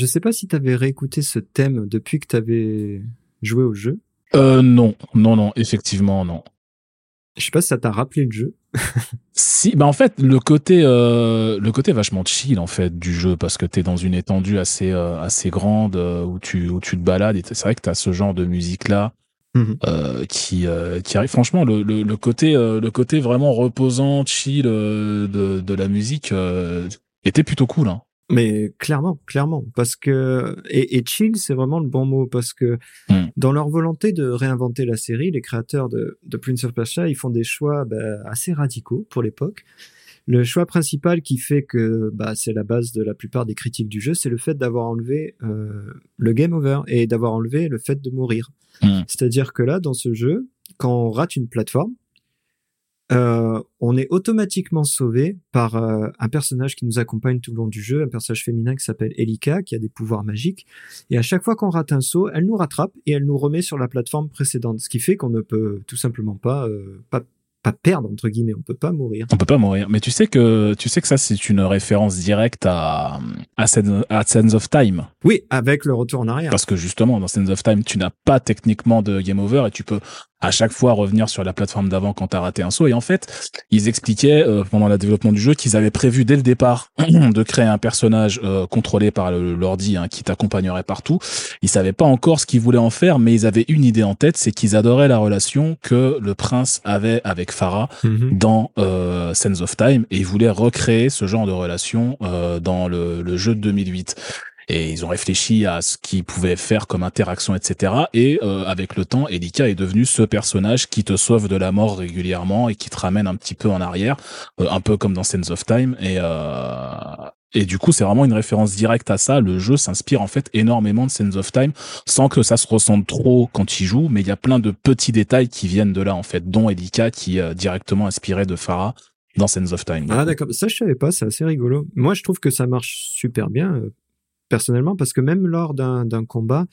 Je sais pas si tu avais réécouté ce thème depuis que tu avais joué au jeu. Euh, non, non, non, effectivement, non. Je sais pas si ça t'a rappelé le jeu. si, bah en fait, le côté, euh, le côté vachement chill en fait du jeu parce que t'es dans une étendue assez, euh, assez grande euh, où tu, où tu te balades et c'est vrai que t'as ce genre de musique là. Mhm. euh, qui euh, qui arrive franchement le, le, le côté euh, le côté vraiment reposant chill euh, de, de la musique euh, était plutôt cool hein. Mais clairement, clairement, parce que et, et chill, c'est vraiment le bon mot parce que Mm. dans leur volonté de réinventer la série, les créateurs de, de Prince of Persia, ils font des choix bah, assez radicaux pour l'époque. Le choix principal qui fait que bah, c'est la base de la plupart des critiques du jeu, c'est le fait d'avoir enlevé euh, le game over et d'avoir enlevé le fait de mourir. Mm. C'est-à-dire que là, dans ce jeu, quand on rate une plateforme, euh, on est automatiquement sauvé par euh, un personnage qui nous accompagne tout le long du jeu, un personnage féminin qui s'appelle Elika, qui a des pouvoirs magiques. Et à chaque fois qu'on rate un saut, elle nous rattrape et elle nous remet sur la plateforme précédente, ce qui fait qu'on ne peut tout simplement pas, euh, pas, pas perdre entre guillemets, on peut pas mourir. On peut pas mourir. Mais tu sais que tu sais que ça c'est une référence directe à à, à Sense of Time Oui, avec le retour en arrière. parce que justement dans Sense of Time tu n'as pas techniquement de game over et tu peux à chaque fois revenir sur la plateforme d'avant quand t'as raté un saut. Et en fait, ils expliquaient euh, pendant le développement du jeu qu'ils avaient prévu dès le départ de créer un personnage euh, contrôlé par le- l'ordi hein, qui t'accompagnerait partout. Ils savaient pas encore ce qu'ils voulaient en faire, mais ils avaient une idée en tête, c'est qu'ils adoraient la relation que le prince avait avec Farah Mhm. dans euh, Sense of Time et ils voulaient recréer ce genre de relation euh, dans le, le jeu de 2008. Et ils ont réfléchi à ce qu'ils pouvaient faire comme interaction, etc. Et euh, avec le temps, Elika est devenu ce personnage qui te sauve de la mort régulièrement et qui te ramène un petit peu en arrière, euh, un peu comme dans Sense of Time. Et, euh, et du coup, c'est vraiment une référence directe à ça. Le jeu s'inspire en fait énormément de Sense of Time, sans que ça se ressente trop quand il joue. Mais il y a plein de petits détails qui viennent de là, en fait, dont Elika qui est directement inspiré de Farah dans Sense of Time. Ah d'accord, ça je savais pas, c'est assez rigolo. Moi je trouve que ça marche super bien euh, personnellement parce que même lors d'un combat,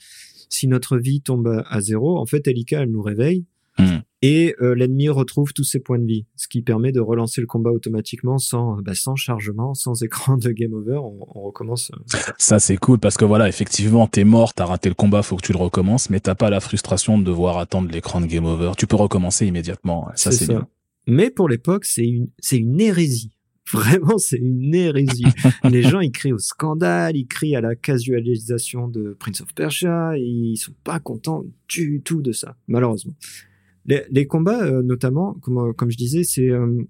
si notre vie tombe à zéro, en fait Elika elle nous réveille Hmm. et euh, l'ennemi retrouve tous ses points de vie, ce qui permet de relancer le combat automatiquement sans bah, sans chargement, sans écran de game over, on, on recommence. euh. Ça, c'est cool parce que voilà, effectivement, t'es mort, t'as raté le combat, faut que tu le recommences, mais t'as pas la frustration de devoir attendre l'écran de game over. Tu peux recommencer immédiatement. Ça, c'est bien. Mais pour l'époque, c'est une c'est une hérésie. Vraiment, c'est une hérésie. les gens, ils crient au scandale, ils crient à la casualisation de Prince of Persia, ils sont pas contents du tout de ça, malheureusement. Les, combats, euh, notamment, comme, comme je disais, c'est euh,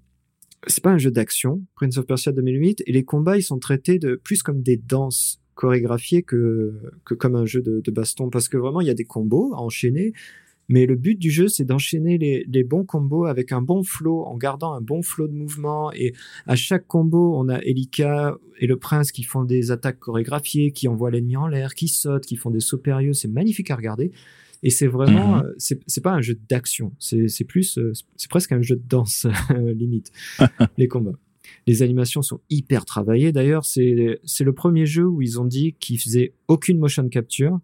c'est pas un jeu d'action, Prince of Persia 2008, et les combats, ils sont traités de plus comme des danses chorégraphiées que que comme un jeu de baston, parce que vraiment, il y a des combos à enchaîner, mais le but du jeu, c'est d'enchaîner les, les bons combos avec un bon flow, en gardant un bon flow de mouvement. Et à chaque combo, on a Elika et le prince qui font des attaques chorégraphiées, qui envoient l'ennemi en l'air, qui sautent, qui font des sauts périlleux. C'est magnifique à regarder. Et c'est vraiment, Mhm. euh, c'est pas un jeu d'action. C'est plus, euh, c'est presque un jeu de danse limite. les combats. Les animations sont hyper travaillées. D'ailleurs, c'est c'est le premier jeu où ils ont dit qu'ils faisaient aucune motion capture.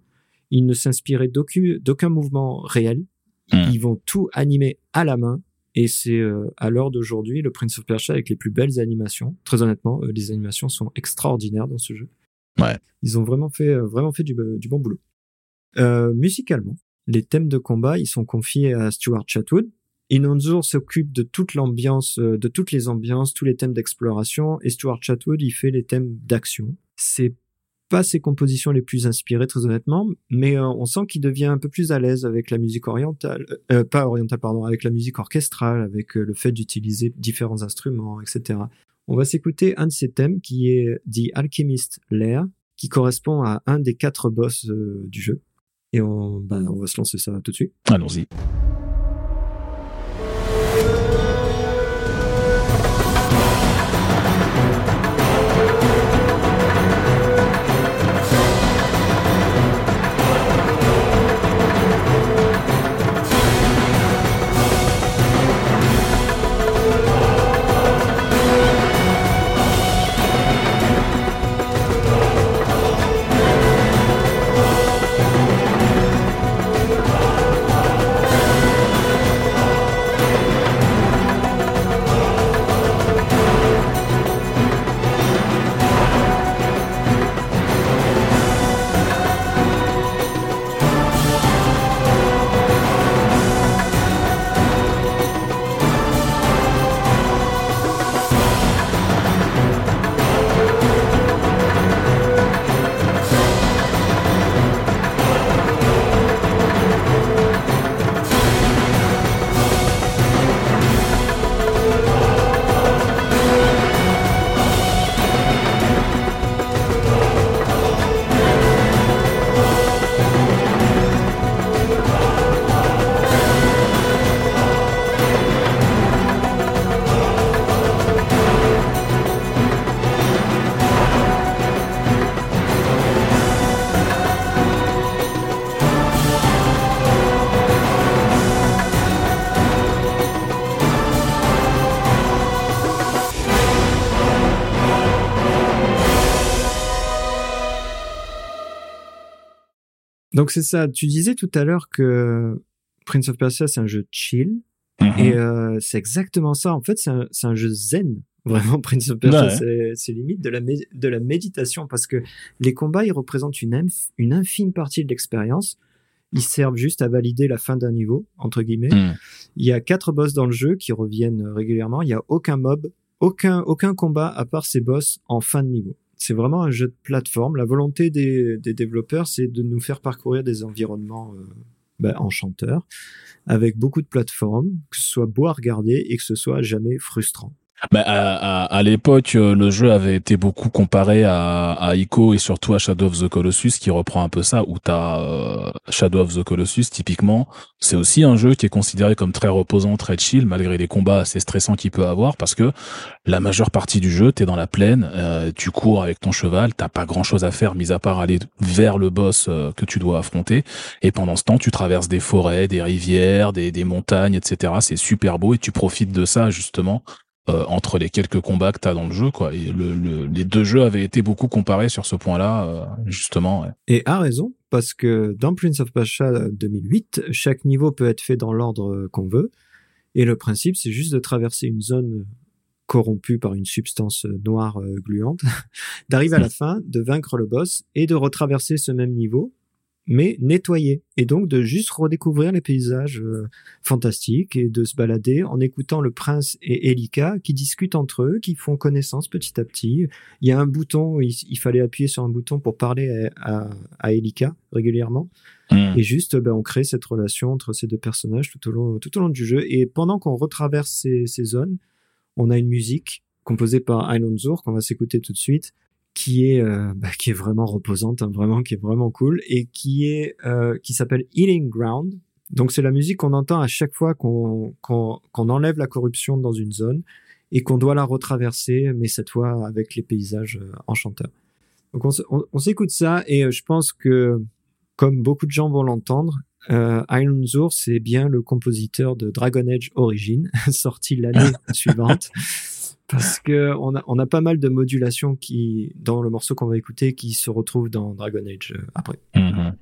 Ils ne s'inspiraient d'aucun mouvement réel. Hmm. Ils vont tout animer à la main. Et c'est euh, à l'heure d'aujourd'hui le Prince of Persia avec les plus belles animations. Très honnêtement, euh, les animations sont extraordinaires dans ce jeu. Ouais. Ils ont vraiment fait euh, vraiment fait du, du bon boulot. Musicalement, les thèmes de combat, ils sont confiés à Stuart Chatwood. Inonzur s'occupe de toute l'ambiance, de toutes les ambiances, tous les thèmes d'exploration, et Stuart Chatwood, il fait les thèmes d'action. C'est pas ses compositions les plus inspirées, très honnêtement, mais euh, on sent qu'il devient un peu plus à l'aise avec la musique orientale, euh, pas orientale, pardon, avec la musique orchestrale, avec euh, le fait d'utiliser différents instruments, etc. On va s'écouter un de ces thèmes qui est The Alchemist Lair, qui correspond à un des quatre boss euh, du jeu. Et on, bah, on va se lancer ça tout de suite. Allons-y. Donc c'est ça. Tu disais tout à l'heure que Prince of Persia c'est un jeu chill Mhm. et euh, c'est exactement ça. En fait, c'est un, jeu zen. Vraiment, Prince of Persia, Ouais. c'est, limite de la, de la méditation parce que les combats, ils représentent une, inf- une infime partie de l'expérience. Ils servent juste à valider la fin d'un niveau, entre guillemets. Mhm. Il y a quatre boss dans le jeu qui reviennent régulièrement. Il y a aucun mob, aucun, aucun combat à part ces boss en fin de niveau. C'est vraiment un jeu de plateforme. La volonté des, développeurs, c'est de nous faire parcourir des environnements euh, bah, enchanteurs, avec beaucoup de plateformes, que ce soit beau à regarder et que ce soit jamais frustrant. Bah, à, à, à l'époque, euh, le jeu avait été beaucoup comparé à, à Ico et surtout à Shadow of the Colossus, qui reprend un peu ça, où t'as euh, Shadow of the Colossus, typiquement, c'est aussi un jeu qui est considéré comme très reposant, très chill, malgré les combats assez stressants qu'il peut avoir, parce que la majeure partie du jeu, t'es dans la plaine, euh, tu cours avec ton cheval, t'as pas grand chose à faire, mis à part aller vers le boss euh, que tu dois affronter, et pendant ce temps, tu traverses des forêts, des rivières, des, des montagnes, etc. C'est super beau, et tu profites de ça, justement, euh, entre les quelques combats que t'as dans le jeu, quoi. Et le, le- les deux jeux avaient été beaucoup comparés sur ce point-là, euh, justement. ouais. Et a raison, parce que dans Prince of Persia 2008, chaque niveau peut être fait dans l'ordre qu'on veut. Et le principe, c'est juste de traverser une zone corrompue par une substance noire euh, gluante, d'arriver à la fin, de vaincre le boss et de retraverser ce même niveau, mais nettoyé. Et donc de juste redécouvrir les paysages euh, fantastiques et de se balader en écoutant le prince et Elika qui discutent entre eux, qui font connaissance petit à petit. Il y a un bouton, il, il fallait appuyer sur un bouton pour parler à, à, à Elika régulièrement. Mm. Et juste, ben, on crée cette relation entre ces deux personnages tout au long, tout au long du jeu. Et pendant qu'on retraverse ces, ces zones, on a une musique composée par Island Zur qu'on va s'écouter tout de suite, qui est, euh, bah, qui est vraiment reposante, hein, vraiment, qui est vraiment cool et qui est, euh, qui s'appelle Healing Ground. Donc c'est la musique qu'on entend à chaque fois qu'on qu'on qu'on enlève la corruption dans une zone et qu'on doit la retraverser, mais cette fois avec les paysages euh, enchanteurs. Donc on, on, on s'écoute ça et euh, je pense que comme beaucoup de gens vont l'entendre, euh, Zur, c'est bien le compositeur de Dragon Age Origin, sorti l'année suivante. Parce que on a, pas mal de modulations qui, dans le morceau qu'on va écouter, qui se retrouvent dans Dragon Age euh, après. Mhm.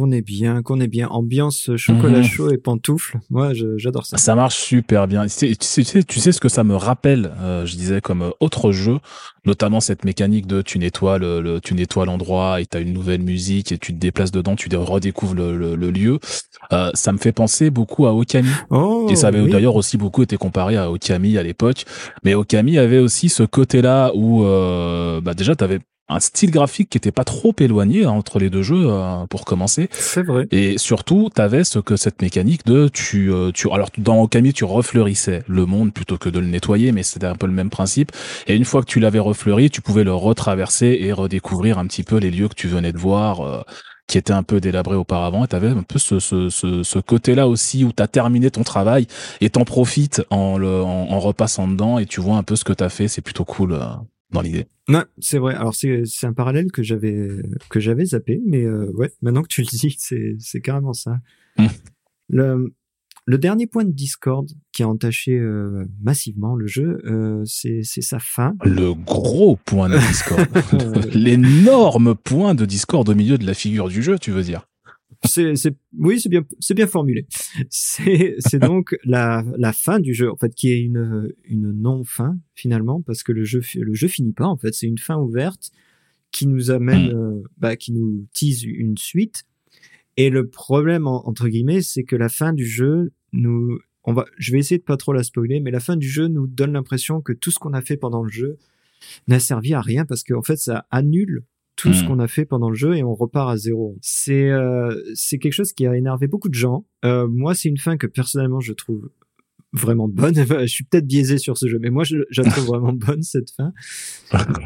Qu'on est bien, qu'on est bien. Ambiance chocolat Mhm. chaud et pantoufles. Moi, j'adore ça. Ça marche super bien. Tu sais, tu sais, tu sais ce que ça me rappelle, euh, je disais, comme euh, autre jeu, notamment cette mécanique de tu nettoies le, le- tu nettoies l'endroit et t'as une nouvelle musique et tu te déplaces dedans, tu dé- redécouvres le, le- le lieu. Euh, ça me fait penser beaucoup à Okami. Oh, Et ça avait oui. d'ailleurs aussi beaucoup été comparé à Okami à l'époque. Mais Okami avait aussi ce côté-là où, euh, bah déjà, t'avais un style graphique qui était pas trop éloigné hein, entre les deux jeux euh, pour commencer. C'est vrai. Et surtout, t'avais ce que cette mécanique de tu euh, tu alors dans Okami tu refleurissais le monde plutôt que de le nettoyer, mais c'était un peu le même principe. Et une fois que tu l'avais refleuri, tu pouvais le retraverser et redécouvrir un petit peu les lieux que tu venais de voir. euh, qui étaient un peu délabrés auparavant, et t'avais un peu ce, ce, ce, ce côté-là aussi où t'as terminé ton travail et t'en profites en, le, en, en repassant dedans et tu vois un peu ce que t'as fait, c'est plutôt cool euh, dans l'idée. Non, c'est vrai. Alors c'est c'est un parallèle que j'avais que j'avais zappé, mais euh, ouais, maintenant que tu le dis, c'est c'est carrément ça. Mm. Le le dernier point de Discord qui a entaché euh, massivement le jeu, euh, c'est c'est sa fin. Le gros point de Discord. L'énorme point de Discord au milieu de la figure du jeu, tu veux dire C'est oui, c'est bien c'est bien formulé. C'est donc la la fin du jeu en fait qui est une une non fin finalement parce que le jeu le jeu finit pas en fait, c'est une fin ouverte qui nous amène euh, bah, qui nous tease une suite. Et le problème en- entre guillemets c'est que la fin du jeu nous on va je vais essayer de pas trop la spoiler mais la fin du jeu nous donne l'impression que tout ce qu'on a fait pendant le jeu n'a servi à rien parce qu'en fait ça annule tout ce Mm. qu'on a fait pendant le jeu et on repart à zéro. C'est euh, c'est quelque chose qui a énervé beaucoup de gens. Euh, moi, c'est une fin que personnellement je trouve vraiment bonne. Je suis peut-être biaisé sur ce jeu, mais moi je, je la trouve vraiment bonne cette fin.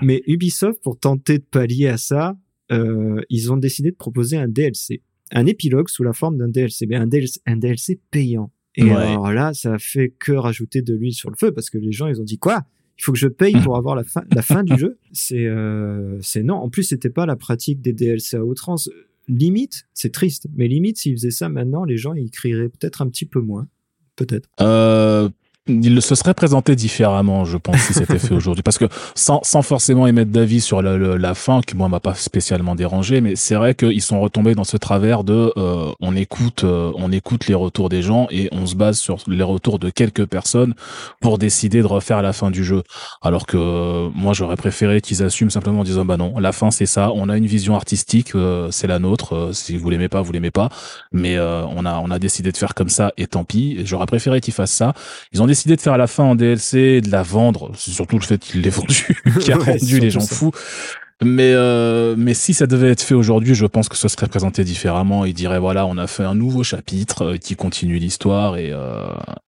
Mais Ubisoft, pour tenter de pallier à ça, euh, ils ont décidé de proposer un DLC, un épilogue sous la forme d'un DLC, mais un DLC, un DLC payant. Et Ouais. alors là, ça a fait que rajouter de l'huile sur le feu parce que les gens ils ont dit quoi? Il faut que je paye pour avoir la fin, la fin du jeu. C'est, euh, c'est non. En plus, c'était pas la pratique des DLC à outrance. Limite, c'est triste, mais limite, s'ils faisaient ça maintenant, les gens ils crieraient peut-être un petit peu moins. Peut-être. euh, il se serait présenté différemment, je pense, si c'était fait aujourd'hui. Parce que sans, sans forcément émettre d'avis sur la, la, la fin, qui moi m'a pas spécialement dérangé, mais c'est vrai qu'ils sont retombés dans ce travers de euh, on écoute, euh, on écoute les retours des gens et on se base sur les retours de quelques personnes pour décider de refaire la fin du jeu. Alors que euh, moi j'aurais préféré qu'ils assument simplement en disant bah non, la fin c'est ça, on a une vision artistique, euh, c'est la nôtre. euh, si vous l'aimez pas, vous l'aimez pas, mais euh, on a on a décidé de faire comme ça et tant pis. J'aurais préféré qu'ils fassent ça. Ils ont décidé de faire la fin en DLC, et de la vendre. C'est surtout le fait qu'il l'ait vendu, qui a Ouais, rendu les gens ça. fous. Mais euh, mais si ça devait être fait aujourd'hui, je pense que ce serait présenté différemment. Ils diraient voilà, on a fait un nouveau chapitre euh, qui continue l'histoire et, euh,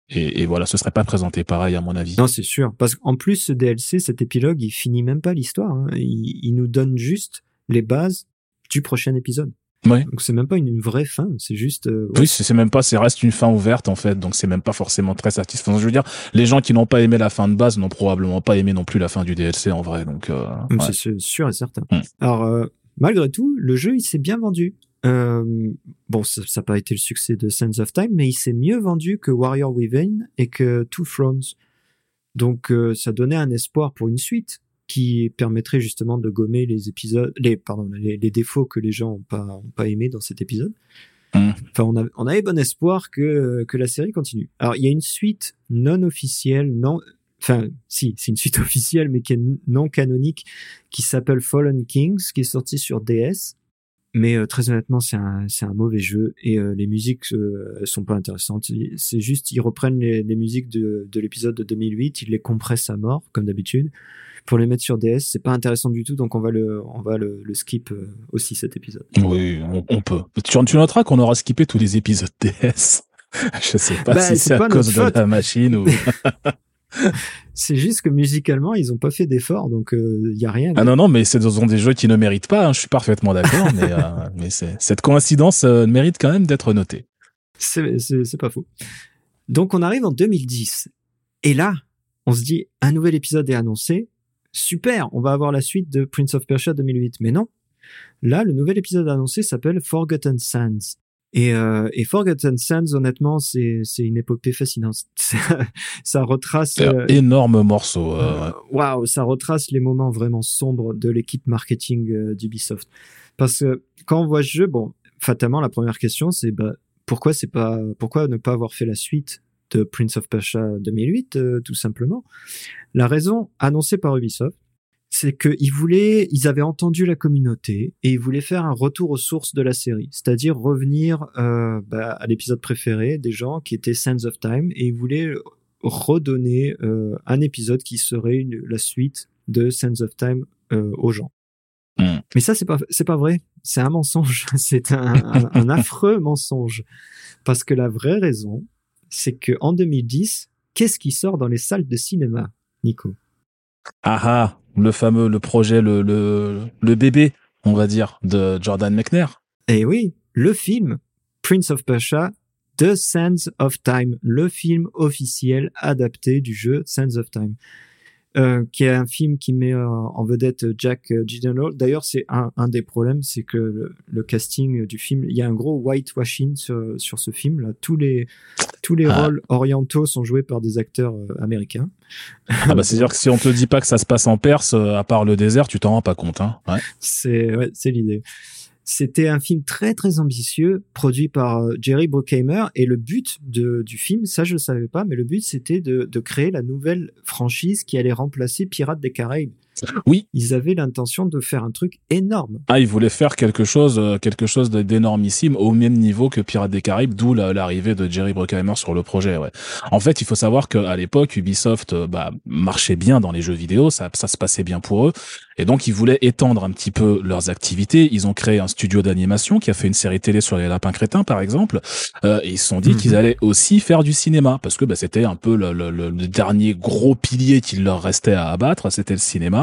et et voilà, ce serait pas présenté pareil à mon avis. Non, c'est sûr. Parce qu'en plus, ce DLC, cet épilogue, il finit même pas l'histoire. hein. Il, il nous donne juste les bases du prochain épisode. Ouais. Donc c'est même pas une, vraie fin. C'est juste. euh, ouais. Oui, c'est même pas, c'est reste une fin ouverte en fait, donc c'est même pas forcément très satisfaisant. Je veux dire, les gens qui n'ont pas aimé la fin de base n'ont probablement pas aimé non plus la fin du DLC en vrai, donc. Euh, ouais. C'est sûr- et certain. Mm. Alors, euh, malgré tout, le jeu, il s'est bien vendu. Euh, bon, ça n'a pas été le succès de Sands of Time, mais il s'est mieux vendu que Warrior Within et que Two Thrones. Donc, euh, ça donnait un espoir pour une suite qui permettrait justement de gommer les épisodes, les pardon, les, les défauts que les gens ont pas ont pas aimé dans cet épisode. Mm. Enfin, on, a, on avait bon espoir que que la série continue. Alors, il y a une suite non officielle, non, enfin, si, c'est une suite officielle, mais qui est non canonique qui s'appelle Fallen Kings, qui est sorti sur DS. Mais euh, très honnêtement, c'est un, c'est un mauvais jeu et euh, les musiques euh, sont pas intéressantes. C'est juste, ils reprennent les, les musiques de, de l'épisode de 2008, ils les compressent à mort, comme d'habitude, pour les mettre sur DS. C'est pas intéressant du tout, donc on va le, on va le, le skip euh, aussi cet épisode. Oui, on, on peut. Tu, tu noteras qu'on aura skippé tous les épisodes DS. Je sais pas Bah, si c'est à cause de la machine ou. C'est juste que musicalement, ils ont pas fait d'efforts, donc il y a rien. Ah non non, mais ce sont des jeux qui ne méritent pas. hein, je suis parfaitement d'accord, mais euh, mais cette coïncidence euh, mérite quand même d'être notée. C'est pas faux. Donc on arrive en 2010. Et là, on se dit, un nouvel épisode est annoncé. Super, on va avoir la suite de Prince of Persia 2008. Mais non. Là, le nouvel épisode annoncé s'appelle Forgotten Sands. Et, euh, et Forgotten Sands, honnêtement, c'est, c'est une épopée fascinante. Ça, retrace... Un euh, énorme morceau. euh, euh, Waouh, ça retrace les moments vraiment sombres de l'équipe marketing euh, d'Ubisoft. Parce que quand on voit ce jeu, bon, fatalement, la première question, c'est bah, pourquoi c'est pas, pourquoi ne pas avoir fait la suite de Prince of Persia 2008, euh, tout simplement. La raison annoncée par Ubisoft, c'est qu'ils voulaient, ils avaient entendu la communauté et ils voulaient faire un retour aux sources de la série, c'est-à-dire revenir euh, bah, à l'épisode préféré des gens qui était Sands of Time et ils voulaient redonner euh, un épisode qui serait la suite de Sands of Time euh, aux gens. Hmm. Mais ça, c'est pas, c'est pas vrai. C'est un mensonge. C'est un, un, affreux mensonge. Parce que la vraie raison, c'est que en 2010, qu'est-ce qui sort dans les salles de cinéma, Nico? Ah ah, le fameux, le projet, le, le, le bébé, on va dire, de Jordan McNair. Eh oui, le film Prince of Persia The Sands of Time, le film officiel adapté du jeu Sands of Time. Euh, qui est un film qui met euh, en vedette Jack Gyllenhaal. D'ailleurs, c'est un, un, des problèmes, c'est que le, casting du film, il y a un gros whitewashing sur, sur ce film. Là, tous les tous les ah. rôles orientaux sont joués par des acteurs euh, américains. Ah bah c'est sûr que si on te dit pas que ça se passe en Perse, à part le désert, tu t'en rends pas compte. Hein ouais. C'est ouais, c'est l'idée. C'était un film très très ambitieux, produit par euh, Jerry Bruckheimer, et le but de, du film, ça je ne savais pas, mais le but c'était de, de créer la nouvelle franchise qui allait remplacer Pirates des Caraïbes. Oui. Ils avaient l'intention de faire un truc énorme. Ah, ils voulaient faire quelque chose, euh, quelque chose d'énormissime au même niveau que Pirates des Caraïbes, d'où l'arrivée de Jerry Bruckheimer sur le projet. Ouais. En fait, il faut savoir qu'à l'époque, Ubisoft euh, bah, marchait bien dans les jeux vidéo, ça, ça se passait bien pour eux, et donc ils voulaient étendre un petit peu leurs activités. Ils ont créé un studio d'animation qui a fait une série télé sur les lapins crétins, par exemple, euh, et ils se sont dit qu'ils mhm. allaient aussi faire du cinéma parce que bah, c'était un peu le, le, le dernier gros pilier qu'il leur restait à abattre, c'était le cinéma.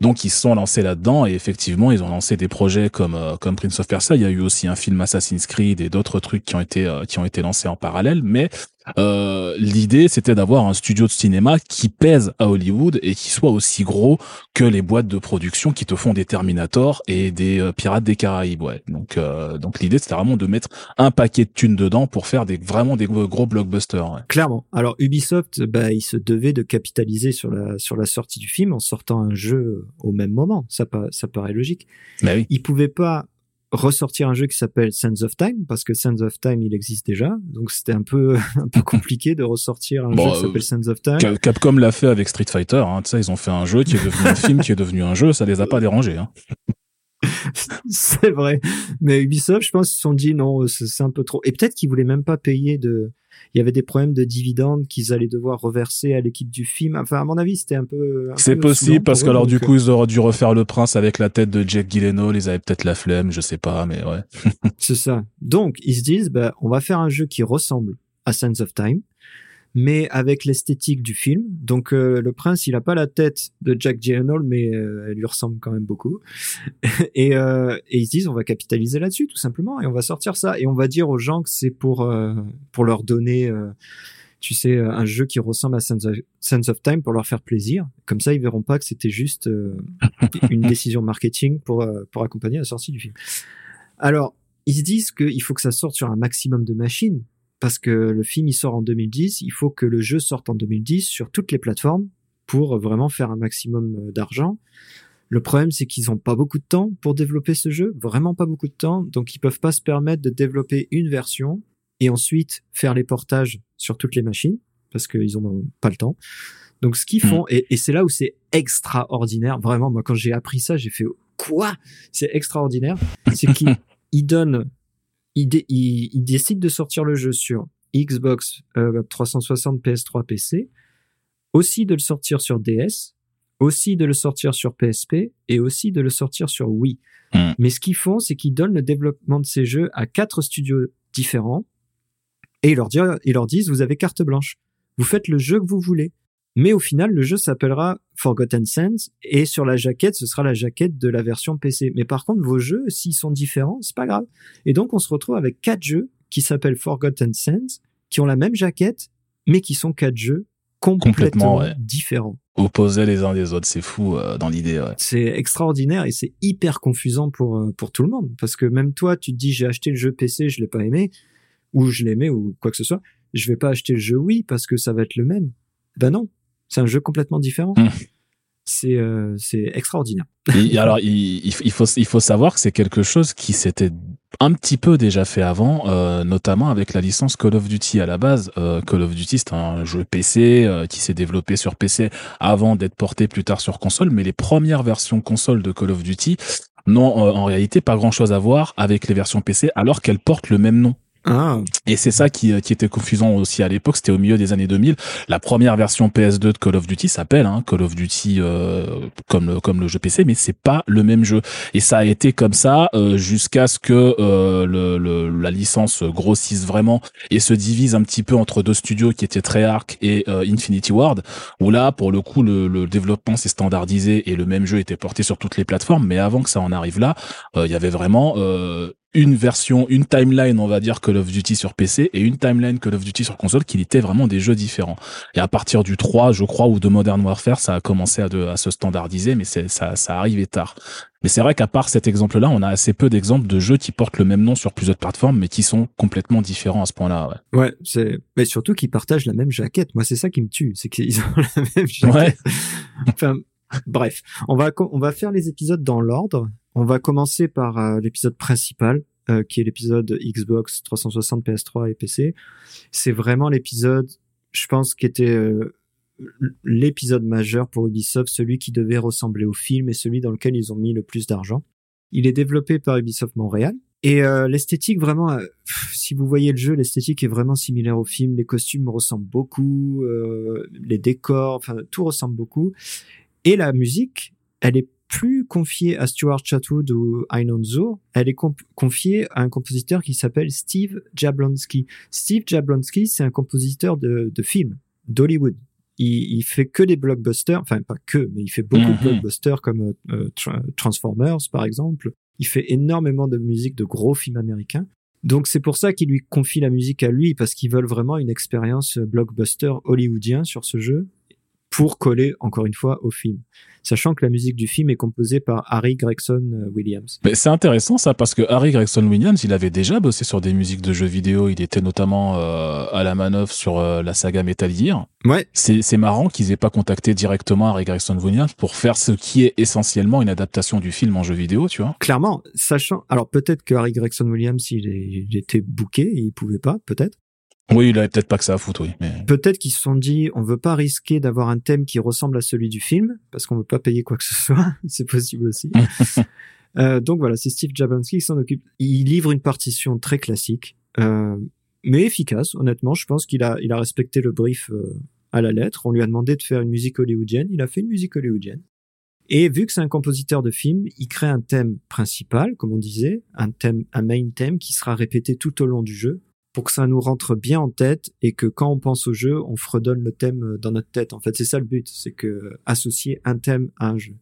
Donc ils se sont lancés là-dedans et effectivement ils ont lancé des projets comme euh, comme Prince of Persia. Il y a eu aussi un film Assassin's Creed et d'autres trucs qui ont été euh, qui ont été lancés en parallèle. Mais euh, l'idée c'était d'avoir un studio de cinéma qui pèse à Hollywood et qui soit aussi gros que les boîtes de production qui te font des Terminator et des euh, Pirates des Caraïbes ouais donc euh, donc l'idée c'était vraiment de mettre un paquet de thunes dedans pour faire des vraiment des gros blockbusters ouais. clairement alors Ubisoft bah il se devait de capitaliser sur la sur la sortie du film en sortant un jeu au même moment. Ça ça paraît logique. Bah oui. il pouvait pas ressortir un jeu qui s'appelle Sands of Time parce que Sands of Time il existe déjà. Donc c'était un peu un peu compliqué de ressortir un jeu qui s'appelle Sands of Time. Capcom l'a fait avec Street Fighter hein, tu sais ils ont fait un jeu qui est devenu un film qui est devenu un jeu. Ça les a pas dérangés hein. C'est vrai mais Ubisoft je pense se sont dit non c'est un peu trop et peut-être qu'ils voulaient même pas payer de il y avait des problèmes de dividendes qu'ils allaient devoir reverser à l'équipe du film. Enfin, à mon avis, c'était un peu. C'est possible parce que alors du coup, ils auraient dû refaire le prince avec la tête de Jack Gyllenhaal. Ils avaient peut-être la flemme, je sais pas, mais ouais. c'est ça. Donc, ils se disent, bah, on va faire un jeu qui ressemble à Sense of Time mais avec l'esthétique du film. Donc euh, le prince, il a pas la tête de Jack Gyllenhaal, mais euh, elle lui ressemble quand même beaucoup. et, euh, et, ils se disent, on va capitaliser là-dessus tout simplement, et on va sortir ça, et on va dire aux gens que c'est pour pour leur donner, tu sais, un jeu qui ressemble à Sense of, Sense of, Time pour leur faire plaisir. Comme ça, ils verront pas que c'était juste une décision marketing pour pour accompagner la sortie du film. Alors ils se disent qu'il faut que ça sorte sur un maximum de machines parce que le film il sort en 2010, il faut que le jeu sorte en 2010 sur toutes les plateformes pour vraiment faire un maximum euh, d'argent. Le problème, c'est qu'ils n'ont pas beaucoup de temps pour développer ce jeu, vraiment pas beaucoup de temps, donc ils peuvent pas se permettre de développer une version et ensuite faire les portages sur toutes les machines parce qu'ils ont pas le temps. Donc ce qu'ils font, hmm. et, c'est là où c'est extraordinaire, vraiment, moi quand j'ai appris ça, j'ai fait quoi? C'est extraordinaire, c'est qu'ils donnent il, décide de sortir le jeu sur Xbox 360, PS3, PC, aussi de le sortir sur DS, aussi de le sortir sur PSP et aussi de le sortir sur Wii. Hmm. Mais ce qu'ils font, c'est qu'ils donnent le développement de ces jeux à quatre studios différents et ils leur, ils leur disent, vous avez carte blanche. Vous faites le jeu que vous voulez. Mais au final, le jeu s'appellera Forgotten Sands et sur la jaquette, ce sera la jaquette de la version PC. Mais par contre, vos jeux, s'ils sont différents, c'est pas grave. Et donc, on se retrouve avec quatre jeux qui s'appellent Forgotten Sands, qui ont la même jaquette, mais qui sont quatre jeux complètement, différents. Opposés les uns des autres, c'est fou euh, dans l'idée. Ouais. C'est extraordinaire et c'est hyper confusant pour euh, pour tout le monde parce que même toi, tu te dis j'ai acheté le jeu PC, je l'ai pas aimé ou je l'aimais ou quoi que ce soit, je vais pas acheter le jeu Wii parce que ça va être le même. Ben non, c'est un jeu complètement différent. Mmh. c'est euh, c'est extraordinaire. Et alors il, il, faut il faut savoir que c'est quelque chose qui s'était un petit peu déjà fait avant, euh, notamment avec la licence Call of Duty à la base. Euh, Call of Duty, c'est un jeu PC euh, qui s'est développé sur PC avant d'être porté plus tard sur console, mais les premières versions console de Call of Duty n'ont en réalité pas grand-chose à voir avec les versions PC, alors qu'elles portent le même nom. Ah. Et c'est ça qui, qui était confusant aussi à l'époque, c'était au milieu des années 2000. La première version PS2 de Call of Duty s'appelle hein, Call of Duty euh, comme le, comme le jeu PC, mais c'est pas le même jeu. Et ça a été comme ça euh, jusqu'à ce que euh, le, le, la licence grossisse vraiment et se divise un petit peu entre deux studios qui étaient Treyarch et Infinity Ward, où là pour le coup le, le développement s'est standardisé et le même jeu était porté sur toutes les plateformes. Mais avant que ça en arrive là, il y avait vraiment une version, une timeline, on va dire, Call of Duty sur PC et une timeline Call of Duty sur console qui était vraiment des jeux différents. Et à partir du 3, je crois, ou de Modern Warfare, ça a commencé à, à se standardiser, mais ça, ça arrivait tard. Mais c'est vrai qu'à part cet exemple-là, on a assez peu d'exemples de jeux qui portent le même nom sur plusieurs plateformes, mais qui sont complètement différents à ce point-là. Ouais, ouais c'est, mais surtout qu'ils partagent la même jaquette. Moi, c'est ça qui me tue, c'est qu'ils ont la même jaquette. Ouais. enfin, bref, on va on va faire les épisodes dans l'ordre. On va commencer par euh, l'épisode principal, euh, qui est l'épisode Xbox 360, PS3 et PC. C'est vraiment l'épisode, je pense, qui était euh, l'épisode majeur pour Ubisoft, celui qui devait ressembler au film et celui dans lequel ils ont mis le plus d'argent. Il est développé par Ubisoft Montréal. Et l'esthétique, vraiment, si vous voyez le jeu, l'esthétique est vraiment similaire au film. Les costumes ressemblent beaucoup, les décors, enfin tout ressemble beaucoup. Et la musique, elle est plus confiée à Stuart Chatwood ou Einon Zur, elle est confiée à un compositeur qui s'appelle Steve Jablonski. Steve Jablonski, c'est un compositeur de, de films, d'Hollywood. Il, il, fait que des blockbusters, enfin pas que, mais il fait beaucoup de mhm. blockbusters comme euh, Transformers par exemple. Il fait énormément de musique de gros films américains. Donc c'est pour ça qu'il lui confie la musique à lui parce qu'ils veulent vraiment une expérience blockbuster hollywoodien sur ce jeu pour coller encore une fois au film. Sachant que la musique du film est composée par Harry Gregson euh, Williams. Mais c'est intéressant ça parce que Harry Gregson Williams, il avait déjà bossé sur des musiques de jeux vidéo. Il était notamment euh, à la manœuvre sur euh, la saga Metal Gear. Ouais. C'est marrant qu'ils aient pas contacté directement Harry Gregson Williams pour faire ce qui est essentiellement une adaptation du film en jeu vidéo, tu vois. Clairement, sachant, alors peut-être que Harry Gregson Williams, il, il était booké, il pouvait pas, peut-être. Oui, il avait peut-être pas que ça à foutre, oui. Mais... Peut-être qu'ils se sont dit, on veut pas risquer d'avoir un thème qui ressemble à celui du film, parce qu'on veut pas payer quoi que ce soit. c'est possible aussi. euh, donc voilà, c'est Steve Jablonski qui s'en occupe. Il livre une partition très classique, euh, mais efficace. Honnêtement, je pense qu'il a, il a respecté le brief euh, à la lettre. On lui a demandé de faire une musique hollywoodienne. Il a fait une musique hollywoodienne. Et vu que c'est un compositeur de film, il crée un thème principal, comme on disait, un thème, un main theme qui sera répété tout au long du jeu pour que ça nous rentre bien en tête et que quand on pense au jeu, on fredonne le thème euh, dans notre tête. En fait, c'est ça le but, c'est que associer un thème à un jeu.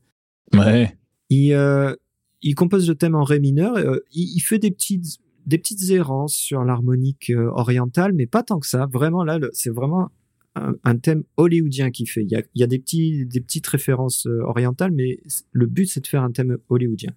Ouais. Il, euh, il compose le thème en ré mineur. Euh, il, fait des petites des petites errances sur l'harmonique euh, orientale, mais pas tant que ça. Vraiment là, c'est vraiment un, un, thème hollywoodien qu'il fait. Il y a, il y a des petits des petites références orientales, mais le but c'est de faire un thème hollywoodien.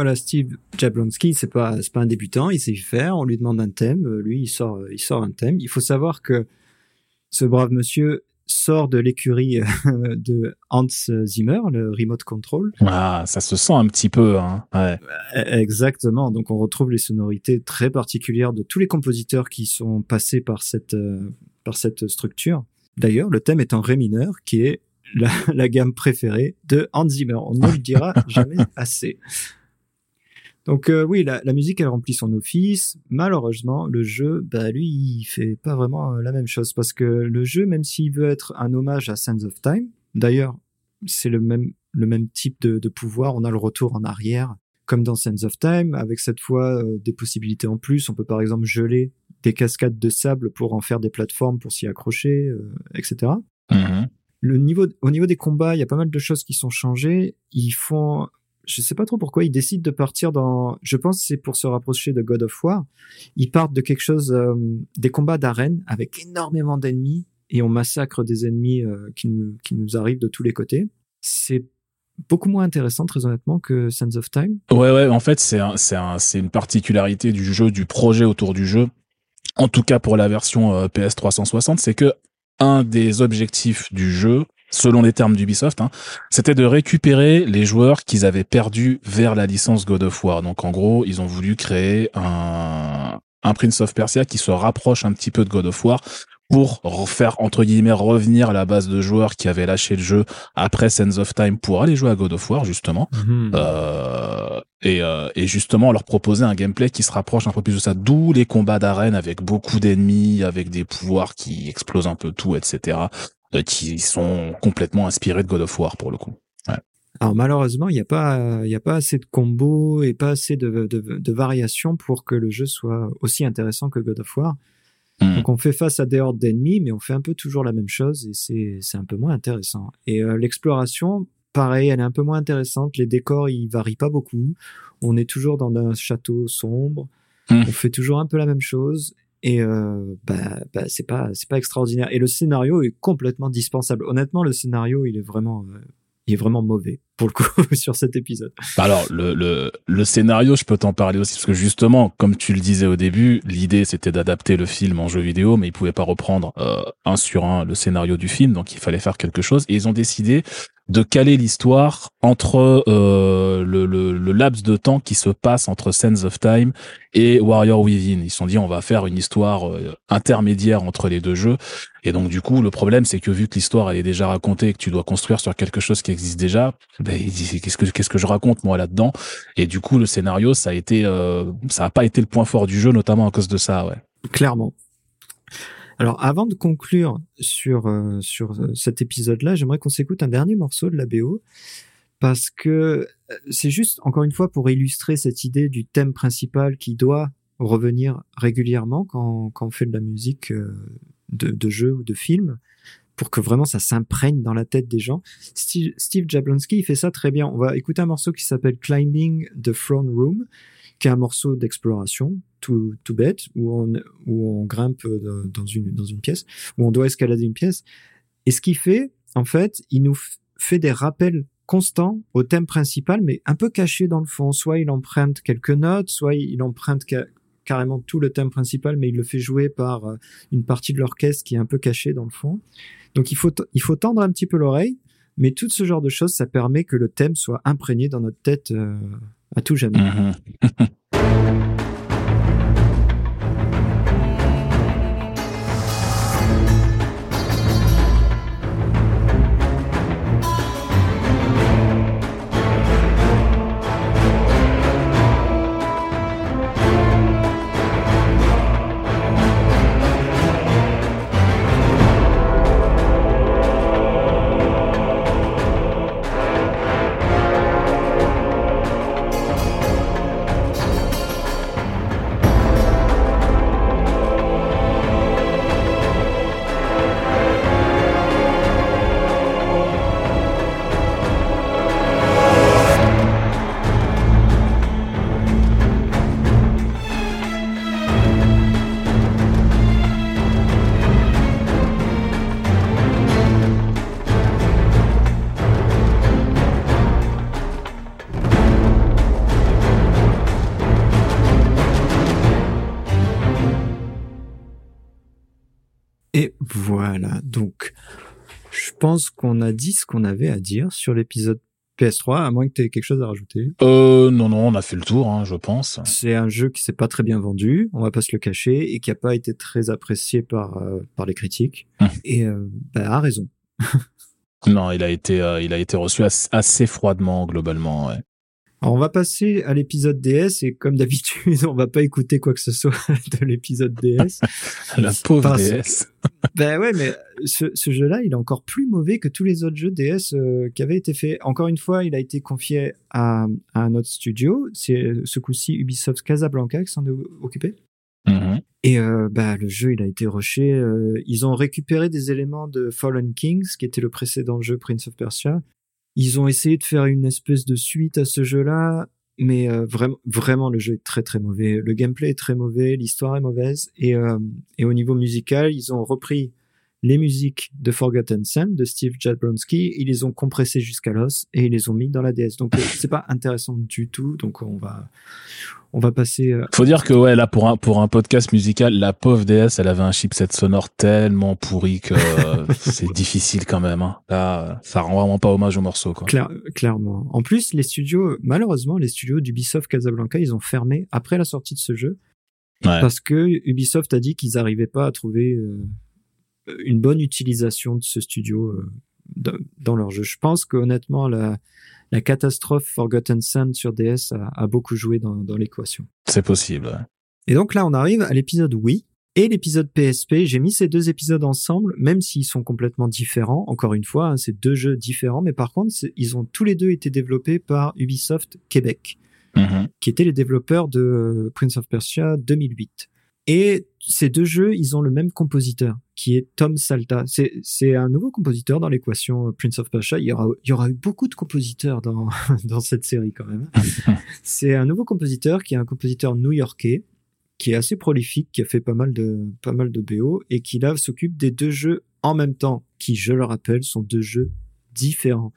Voilà, Steve Jablonski, c'est pas c'est pas un débutant, il sait y faire. On lui demande un thème, lui il sort il sort un thème. Il faut savoir que ce brave monsieur sort de l'écurie de Hans Zimmer, le remote control. Ah, ça se sent un petit peu. Hein. Ouais. Exactement. Donc on retrouve les sonorités très particulières de tous les compositeurs qui sont passés par cette par cette structure. D'ailleurs, le thème est en ré mineur, qui est la, la gamme préférée de Hans Zimmer. On ne le dira jamais assez. Donc euh, oui, la, la, musique elle remplit son office. Malheureusement, le jeu, bah lui, il fait pas vraiment euh, la même chose parce que le jeu, même s'il veut être un hommage à Sands of Time, d'ailleurs, c'est le même le même type de, de, pouvoir. On a le retour en arrière, comme dans Sands of Time, avec cette fois euh, des possibilités en plus. On peut par exemple geler des cascades de sable pour en faire des plateformes pour s'y accrocher, etc. Mm-hmm. Le niveau, au niveau des combats, il y a pas mal de choses qui sont changées. Ils font je sais pas trop pourquoi ils décident de partir dans. Je pense c'est pour se rapprocher de God of War. Ils partent de quelque chose, euh, des combats d'arène avec énormément d'ennemis et on massacre des ennemis euh, qui nous qui nous arrivent de tous les côtés. C'est beaucoup moins intéressant très honnêtement que Sands of Time. Ouais ouais, en fait c'est c'est c'est une particularité du jeu, du projet autour du jeu. En tout cas pour la version euh, PS 360, c'est que un des objectifs du jeu, selon les termes d'Ubisoft, hein, c'était de récupérer les joueurs qu'ils avaient perdus vers la licence God of War. Donc en gros, ils ont voulu créer un, un Prince of Persia qui se rapproche un petit peu de God of War pour faire entre guillemets revenir la base de joueurs qui avaient lâché le jeu après Sands of Time pour aller jouer à God of War justement mhm. euh, et, euh, et, justement leur proposer un gameplay qui se rapproche un peu plus de ça d'où les combats d'arène avec beaucoup d'ennemis avec des pouvoirs qui explosent un peu tout etc qui sont complètement inspirés de God of War pour le coup. Ouais. Alors malheureusement, il n'y a pas, il y a pas assez de combos et pas assez de, de, de, variations pour que le jeu soit aussi intéressant que God of War. Hmm. Donc on fait face à des hordes d'ennemis, mais on fait un peu toujours la même chose et c'est c'est un peu moins intéressant. Et euh, l'exploration, pareil, elle est un peu moins intéressante. Les décors, ils varient pas beaucoup. On est toujours dans un château sombre. Hmm. On fait toujours un peu la même chose et euh, bah, bah c'est pas c'est pas extraordinaire. Et le scénario est complètement dispensable. Honnêtement le scénario il est vraiment euh, il est vraiment mauvais pour le coup sur cet épisode. Bah alors le, le, le scénario, je peux t'en parler aussi parce que justement, comme tu le disais au début, l'idée c'était d'adapter le film en jeu vidéo, mais ils pouvaient pas reprendre euh, un sur un le scénario du film, donc il fallait faire quelque chose et ils ont décidé de caler l'histoire entre euh, le, le, le, laps de temps qui se passe entre Sands of Time et Warrior Within. Ils se sont dit on va faire une histoire euh, intermédiaire entre les deux jeux. Et donc du coup le problème c'est que vu que l'histoire elle est déjà racontée et que tu dois construire sur quelque chose qui existe déjà, ben, qu'est-ce que je raconte moi là-dedans? Et du coup le scénario ça a été euh, ça a pas été le point fort du jeu notamment à cause de ça ouais. Clairement. Alors, avant de conclure sur euh, sur euh, cet épisode-là, j'aimerais qu'on s'écoute un dernier morceau de la BO parce que c'est juste encore une fois pour illustrer cette idée du thème principal qui doit revenir régulièrement quand, on fait de la musique de, de jeu ou de film pour que vraiment ça s'imprègne dans la tête des gens. Steve, Jablonski, il fait ça très bien. On va écouter un morceau qui s'appelle Climbing the Throne Room, qui est un morceau d'exploration, tout, bête, où on, où on grimpe dans une, dans une pièce, où on doit escalader une pièce. Et ce qu'il fait, en fait, il nous fait des rappels constants au thème principal, mais un peu caché dans le fond. Soit il emprunte quelques notes, soit il emprunte carrément tout le thème principal, mais il le fait jouer par euh, une partie de l'orchestre qui est un peu cachée dans le fond. Donc il faut, il faut tendre un petit peu l'oreille, mais tout ce genre de choses, ça permet que le thème soit imprégné dans notre tête euh, à tout jamais. pense qu'on a dit ce qu'on avait à dire sur l'épisode PS3, à moins que tu aies quelque chose à rajouter. Euh, non, non, on a fait le tour, hein, je pense. C'est un jeu qui s'est pas très bien vendu, on va pas se le cacher, et qui a pas été très apprécié par euh, par les critiques. Hum. Et euh, bah, a raison. Non, il a été, euh, il a été reçu assez, assez froidement globalement. Ouais. Alors, on va passer à l'épisode DS, et comme d'habitude, on va pas écouter quoi que ce soit de l'épisode DS. La pauvre Parce- DS. Ben ouais, mais ce, ce jeu-là, il est encore plus mauvais que tous les autres jeux DS euh, qui avaient été faits. Encore une fois, il a été confié à, à un autre studio. C'est ce coup-ci Ubisoft Casablanca qui s'en est occupé. Mhm. Et euh, bah, le jeu, il a été rushé. euh, ils ont récupéré des éléments de Fallen Kings, qui était le précédent jeu Prince of Persia. Ils ont essayé de faire une espèce de suite à ce jeu-là, mais euh, vraiment, vraiment, le jeu est très très mauvais. Le gameplay est très mauvais, l'histoire est mauvaise, et, euh, et au niveau musical, ils ont repris les musiques de Forgotten Sun de Steve Jablonsky, ils les ont compressées jusqu'à l'os et ils les ont mis dans la DS. Donc euh, c'est pas intéressant du tout. Donc on va on va passer. euh, Faut dire que ouais, là pour un pour un podcast musical, la pauvre DS, elle avait un chipset sonore tellement pourri que euh, c'est difficile quand même. Hein. Là, ça rend vraiment pas hommage au morceau quoi. Claire- clairement. En plus, les studios, malheureusement, les studios d'Ubisoft Casablanca, ils ont fermé après la sortie de ce jeu Ouais. parce que Ubisoft a dit qu'ils n'arrivaient pas à trouver euh, une bonne utilisation de ce studio euh, dans, dans leur jeu. Je pense que honnêtement, la, la catastrophe Forgotten Sun sur DS a, a beaucoup joué dans, dans l'équation. C'est possible. ouais. Et donc là, on arrive à l'épisode Wii et l'épisode PSP. J'ai mis ces deux épisodes ensemble, même s'ils sont complètement différents. Encore une fois, hein, c'est deux jeux différents, mais par contre, ils ont tous les deux été développés par Ubisoft Québec, Mhm. qui étaient les développeurs de Prince of Persia 2008. Et ces deux jeux, ils ont le même compositeur, qui est Tom Salta. C'est, un nouveau compositeur dans l'équation euh, Prince of Persia. Il y aura, il y aura eu beaucoup de compositeurs dans, dans cette série quand même. c'est un nouveau compositeur qui est un compositeur new-yorkais, qui est assez prolifique, qui a fait pas mal de, pas mal de BO, et qui là s'occupe des deux jeux en même temps, qui, je le rappelle, sont deux jeux différents.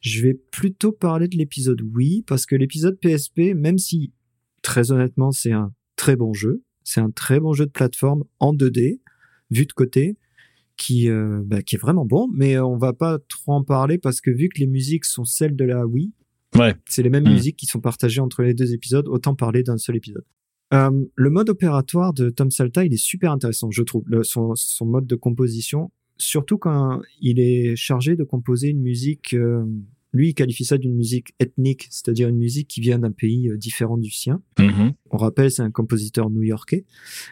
Je vais plutôt parler de l'épisode Wii, parce que l'épisode PSP, même si, très honnêtement, c'est un très bon jeu, c'est un très bon jeu de plateforme en 2D, vu de côté, qui, euh, bah, qui est vraiment bon, mais euh, on va pas trop en parler parce que vu que les musiques sont celles de la Wii, Ouais. c'est les mêmes Mm. musiques qui sont partagées entre les deux épisodes, autant parler d'un seul épisode. Euh, le mode opératoire de Tom Salta, il est super intéressant, je trouve, le- son, son mode de composition, surtout quand il est chargé de composer une musique, lui il qualifie ça d'une musique ethnique, c'est-à-dire une musique qui vient d'un pays euh, différent du sien. Mhm. On rappelle, c'est un compositeur new-yorkais.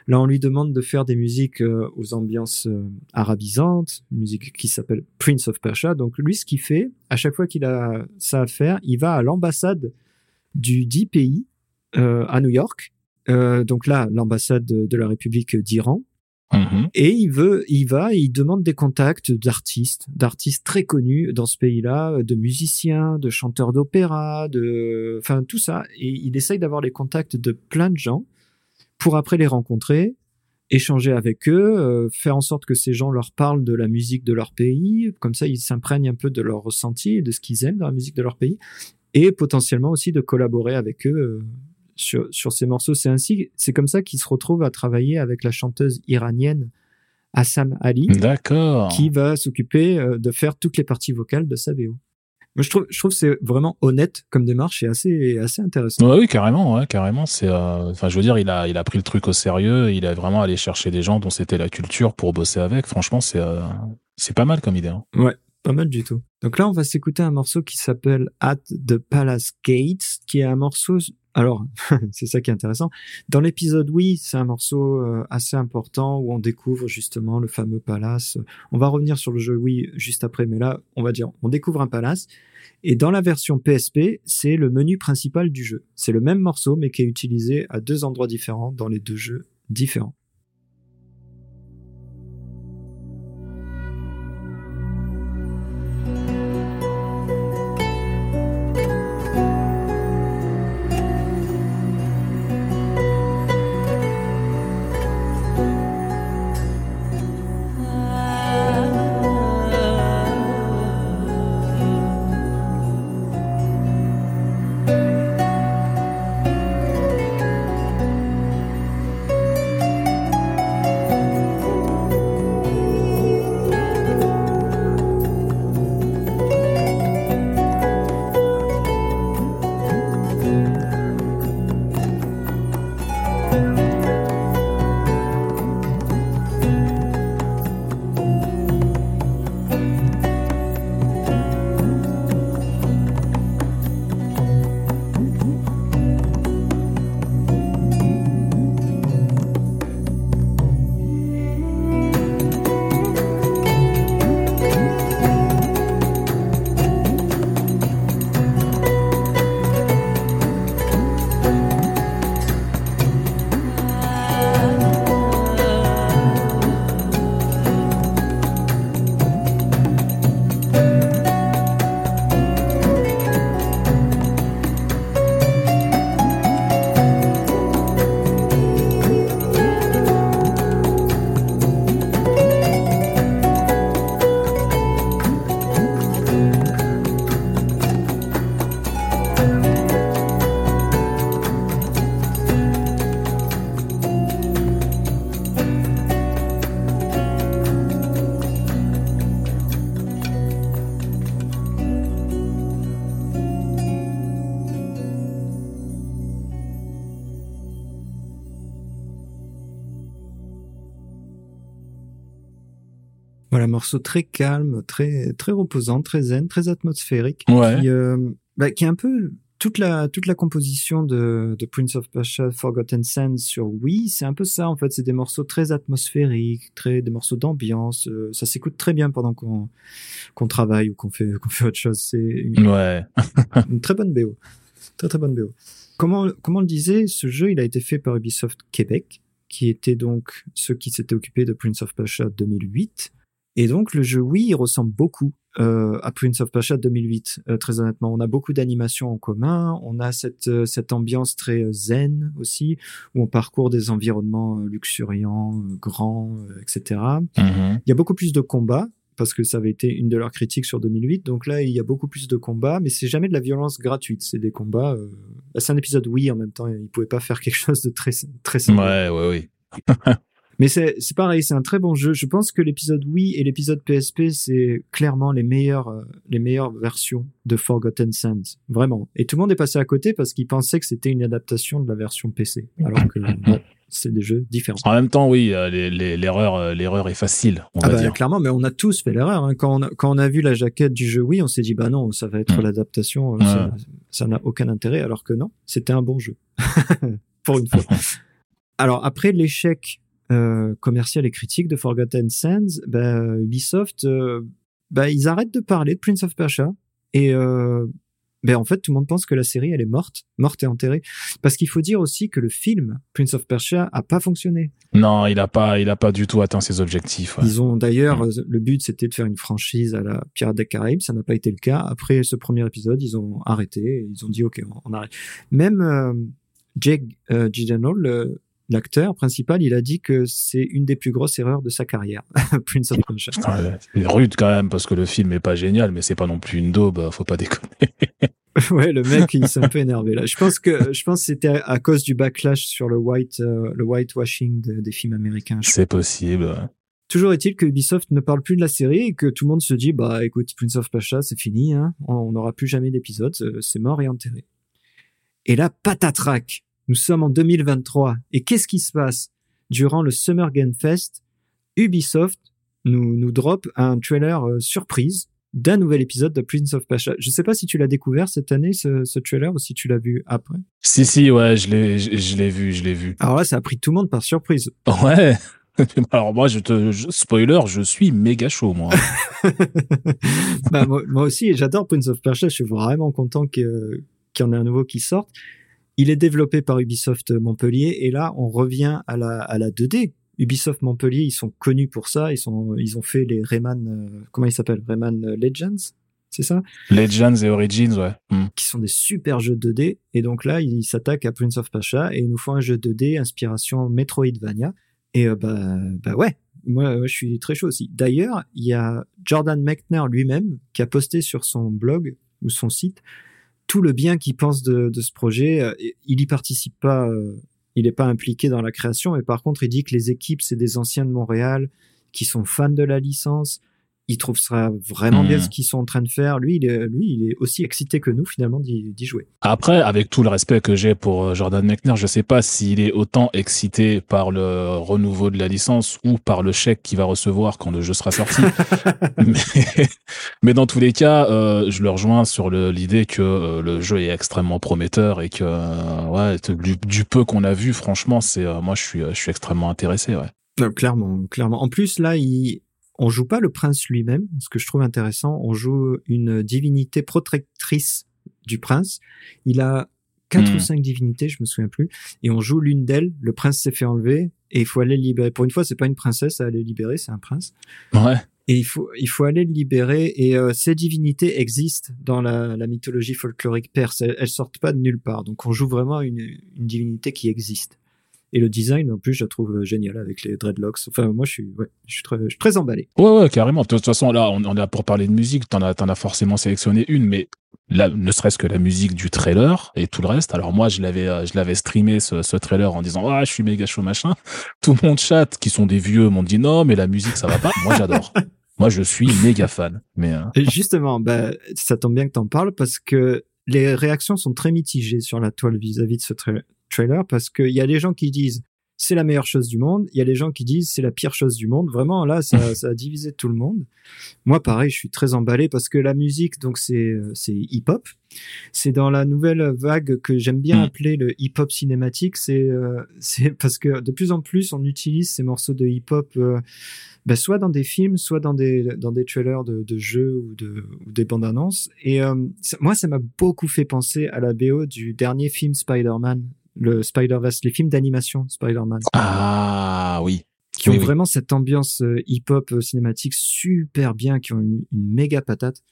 Là, on lui demande de faire des musiques euh, aux ambiances euh, arabisantes, une musique qui s'appelle Prince of Persia. Donc lui, ce qu'il fait, à chaque fois qu'il a ça à faire, il va à l'ambassade du dit pays euh, à New York. Euh, donc là, l'ambassade de, de la République d'Iran. Mhm. Et il veut, il va, il demande des contacts d'artistes, d'artistes très connus dans ce pays-là, de musiciens, de chanteurs d'opéra, de, enfin tout ça. Et il essaye d'avoir les contacts de plein de gens pour après les rencontrer, échanger avec eux, euh, faire en sorte que ces gens leur parlent de la musique de leur pays. Comme ça, ils s'imprègnent un peu de leur ressenti de ce qu'ils aiment dans la musique de leur pays, et potentiellement aussi de collaborer avec eux. euh, sur, sur ces morceaux. C'est ainsi, c'est comme ça qu'il se retrouve à travailler avec la chanteuse iranienne Assam Ali, qui va s'occuper euh, de faire toutes les parties vocales de sa VO. Moi, je trouve, je trouve que c'est vraiment honnête comme démarche et assez, assez intéressant. Ouais, oui, carrément, ouais, carrément. C'est, euh, enfin, je veux dire, il a, il a pris le truc au sérieux. Il a vraiment allé chercher des gens dont c'était la culture pour bosser avec. Franchement, c'est, euh, c'est pas mal comme idée. hein. Pas mal du tout. Donc là, on va s'écouter un morceau qui s'appelle At the Palace Gates, qui est un morceau. Alors, c'est ça qui est intéressant. Dans l'épisode, oui, c'est un morceau euh, assez important où on découvre justement le fameux palace. On va revenir sur le jeu, oui, juste après, mais là, on va dire, on découvre un palace. Et dans la version PSP, c'est le menu principal du jeu. C'est le même morceau, mais qui est utilisé à deux endroits différents dans les deux jeux différents. Voilà, morceau très calme, très très reposant, très zen, très atmosphérique, Ouais. qui, euh, bah, qui est un peu toute la toute la composition de, de Prince of Persia Forgotten Sands sur Wii, c'est un peu ça en fait. C'est des morceaux très atmosphériques, très des morceaux d'ambiance. euh, ça s'écoute très bien pendant qu'on qu'on travaille ou qu'on fait qu'on fait autre chose. C'est une, Ouais. une très bonne BO, très très bonne BO. Comment comment on le disait, ce jeu il a été fait par Ubisoft Québec, qui était donc ceux qui s'étaient occupés de Prince of Persia 2008. Et donc le jeu Wii il ressemble beaucoup euh, à Prince of Persia 2008. euh, très honnêtement, on a beaucoup d'animations en commun, on a cette euh, cette ambiance très euh, zen aussi, où on parcourt des environnements euh, luxuriants, grands, etc. Mhm. Il y a beaucoup plus de combats parce que ça avait été une de leurs critiques sur 2008. Donc là, il y a beaucoup plus de combats, mais c'est jamais de la violence gratuite. C'est des combats. C'est un épisode oui en même temps. Ils pouvaient pas faire quelque chose de très très simple. Ouais, ouais, ouais. Mais c'est c'est pareil, c'est un très bon jeu. Je pense que l'épisode Wii et l'épisode PSP, c'est clairement les meilleures euh, les meilleures versions de Forgotten Sands, vraiment. Et tout le monde est passé à côté parce qu'ils pensaient que c'était une adaptation de la version PC, alors que non, c'est des jeux différents. En même temps, oui, euh, l'erreur, euh, l'erreur est facile, on Ah va bah, dire. clairement, mais on a tous fait l'erreur. hein. Quand, on a, quand on a vu la jaquette du jeu Wii, on s'est dit bah non, ça va être Mm. l'adaptation, euh, ça n'a aucun intérêt, alors que non, c'était un bon jeu pour une fois. Alors après l'échec euh, commercial et critique de Forgotten Sands, bah, Ubisoft, euh, bah, ils arrêtent de parler de Prince of Persia et euh, ben en fait tout le monde pense que la série elle est morte, morte et enterrée, parce qu'il faut dire aussi que le film Prince of Persia a pas fonctionné. Non, il a pas, il a pas du tout atteint ses objectifs. ouais. Ils ont d'ailleurs, euh, le but c'était de faire une franchise à la Pirates des Caraïbes, ça n'a pas été le cas. Après ce premier épisode, ils ont arrêté, ils ont dit ok, on, on arrête. Même euh, Jake euh, Gyllenhaal, le- l'acteur principal, il a dit que c'est une des plus grosses erreurs de sa carrière, Prince of Persia. Ouais, c'est rude quand même parce que le film est pas génial, mais c'est pas non plus une daube, euh, faut pas déconner. ouais, le mec, il s'est un peu énervé là. Je pense que je pense que c'était à, cause du backlash sur le white, euh, le whitewashing de- des films américains. C'est possible. ouais. Toujours est-il que Ubisoft ne parle plus de la série et que tout le monde se dit bah écoute Prince of Persia c'est fini hein, on n'aura plus jamais d'épisode euh, c'est mort et enterré. Et là patatrac nous sommes en 2023 et qu'est-ce qui se passe durant le Summer Game Fest? Ubisoft nous nous drop un trailer euh, surprise d'un nouvel épisode de Prince of Persia. Je sais pas si tu l'as découvert cette année ce, ce trailer ou si tu l'as vu après. Si, si, ouais, je l'ai, je, je l'ai vu, je l'ai vu. Alors là ça a pris tout le monde par surprise. Ouais. Alors moi, je te, je- spoiler, je suis méga chaud, moi. bah, moi, moi aussi, j'adore Prince of Persia. Je suis vraiment content que- qu'il y en ait un nouveau qui sorte. Il est développé par Ubisoft Montpellier et là, on revient à la, à la 2D. Ubisoft Montpellier, ils sont connus pour ça. Ils sont, ils ont fait les Rayman, euh, comment ils s'appellent? Rayman Legends? C'est ça? Legends et Origins, ouais. Hmm. Qui sont des super jeux 2D. Et donc là, ils s'attaquent à Prince of Persia et ils nous font un jeu 2D inspiration Metroidvania. Et euh, bah, bah ouais, moi, moi, je suis très chaud aussi. D'ailleurs, il y a Jordan Mechner lui-même qui a posté sur son blog ou son site tout le bien qu'il pense de, ce projet. Euh, Il y participe pas, euh, il n'est pas impliqué dans la création, mais par contre, il dit que les équipes, c'est des anciens de Montréal qui sont fans de la licence. Il trouve ça vraiment bien ce qu'ils sont en train de faire. Lui, il est, lui, il est aussi excité que nous finalement d'y jouer. Après, avec tout le respect que j'ai pour euh, Jordan Mechner, je sais pas s'il est autant excité par le renouveau de la licence ou par le chèque qu'il va recevoir quand le jeu sera sorti. mais, mais dans tous les cas, euh, je le rejoins sur l'idée que euh, le jeu est extrêmement prometteur et que euh, ouais, du, du peu qu'on a vu, franchement, c'est moi je suis je suis extrêmement intéressé. Ouais. Clairement, clairement. En plus, là, il, on joue pas le prince lui-même, ce que je trouve intéressant. On joue une divinité protectrice du prince. Il a quatre Hmm. ou cinq divinités, je me souviens plus, et on joue l'une d'elles. Le prince s'est fait enlever et il faut aller le libérer. Pour une fois, c'est pas une princesse à aller libérer, c'est un prince. Ouais. Et il faut, il faut aller le libérer. Et euh, ces divinités existent dans la, la mythologie folklorique perse. Elles, elles sortent pas de nulle part. Donc on joue vraiment une, une divinité qui existe. Et le design, en plus, je la trouve génial avec les dreadlocks. Enfin, moi, je suis, ouais, je suis très, je suis très emballé. Ouais, ouais, carrément. De toute façon, là, on, on est là pour parler de musique. T'en as, t'en as forcément sélectionné une, mais là, ne serait-ce que la musique du trailer et tout le reste. Alors moi, je l'avais, euh, je l'avais streamé ce, ce trailer en disant ah, je suis méga chaud machin. Tout mon chat, qui sont des vieux, m'ont dit non, mais la musique ça va pas. Moi, j'adore. moi, je suis méga fan. Mais Et justement, bah, ça tombe bien que t'en parles parce que les réactions sont très mitigées sur la toile vis-à-vis de ce tra- trailer parce qu'il y a des gens qui disent c'est la meilleure chose du monde. Il y a les gens qui disent c'est la pire chose du monde. Vraiment, là, ça, ça a divisé tout le monde. Moi, pareil, je suis très emballé parce que la musique, donc c'est c'est hip-hop. C'est dans la nouvelle vague que j'aime bien Mm. appeler le hip-hop cinématique. C'est euh, c'est parce que de plus en plus on utilise ces morceaux de hip-hop. euh, bah, soit dans des films, soit dans des dans des trailers de, de jeux ou de ou des bandes annonces. Et euh, ça- moi, ça m'a beaucoup fait penser à la BO du dernier film Spider-Man, le Spider-Verse, les films d'animation Spider-Man, Ah oui. qui ont Oui, oui. vraiment cette ambiance euh, hip-hop euh, cinématique super bien, qui ont une, une méga patate.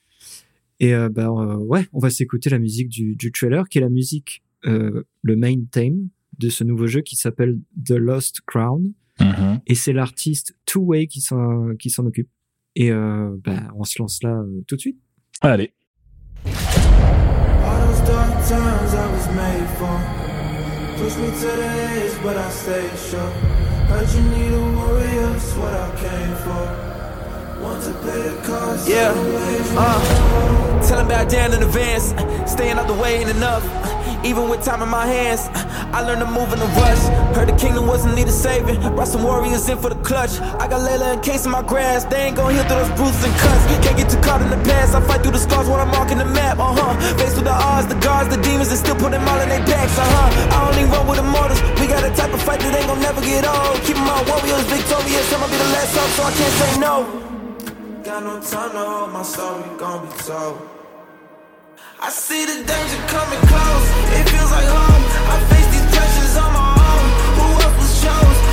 Et euh, bah euh, ouais, on va s'écouter la musique du, du trailer, qui est la musique, euh, le main theme de ce nouveau jeu qui s'appelle The Lost Crown Mhm. et c'est l'artiste Two Way qui s'en qui s'en occupe. Et euh, bah, on se lance là euh, tout de suite. Allez. All those dark times I was made for. Push me to the edge, but I stay sure. Heard you need a warrior, that's what I came for. Yeah, uh, tell him about down in advance. Staying out the way ain't enough. Even with time in my hands, I learned to move in a rush. Heard the kingdom wasn't needed saving. Brought some warriors in for the clutch. I got Layla in case in my grasp. They ain't gon' heal through those bruises and cuts. Can't get too caught in the past. I fight through the scars while I'm marking the map. Uh huh. Faced with the odds, the guards, the demons, and still put them all in their backs. Uh huh. I only run with the mortals. We got a type of fight that ain't gon' never get old. Keep all warriors victorious. I'ma be the last up, so I can't say no. Got no time my story, gon' be told. I see the danger coming close. It feels like home. I face these pressures on my own. Who else was chose?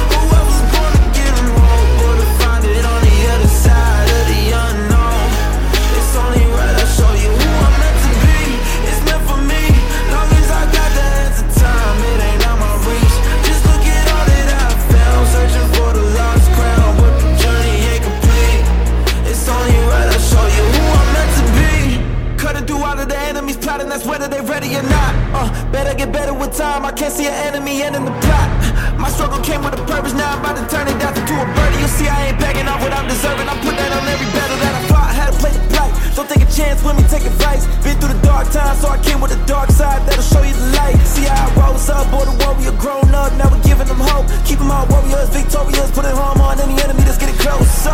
Better get better with time. I can't see an enemy ending the plot. My struggle came with a purpose, now I'm about to turn it down to a birdie. You see, I ain't begging off what I'm deserving. I put that on every battle that I fought. Had to play the plight. Don't take a chance with me, take advice. Been through the dark times, so I came with the dark side that'll show you the light. See how I rose up, boy, the warrior grown up. Now we're giving them hope. Keep them all warriors, victorious. Putting harm on any enemy that's getting close. So.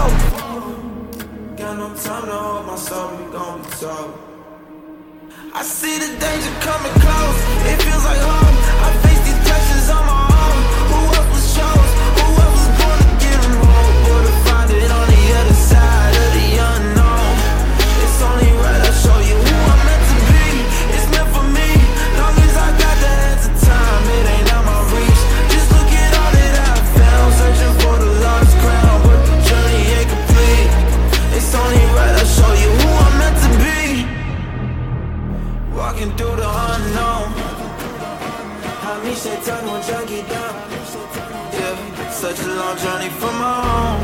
Got no time to hold my we gon' be told. I see the danger coming close. It feels like home. I face these pressures on my own. Who else was chose? My journey from home.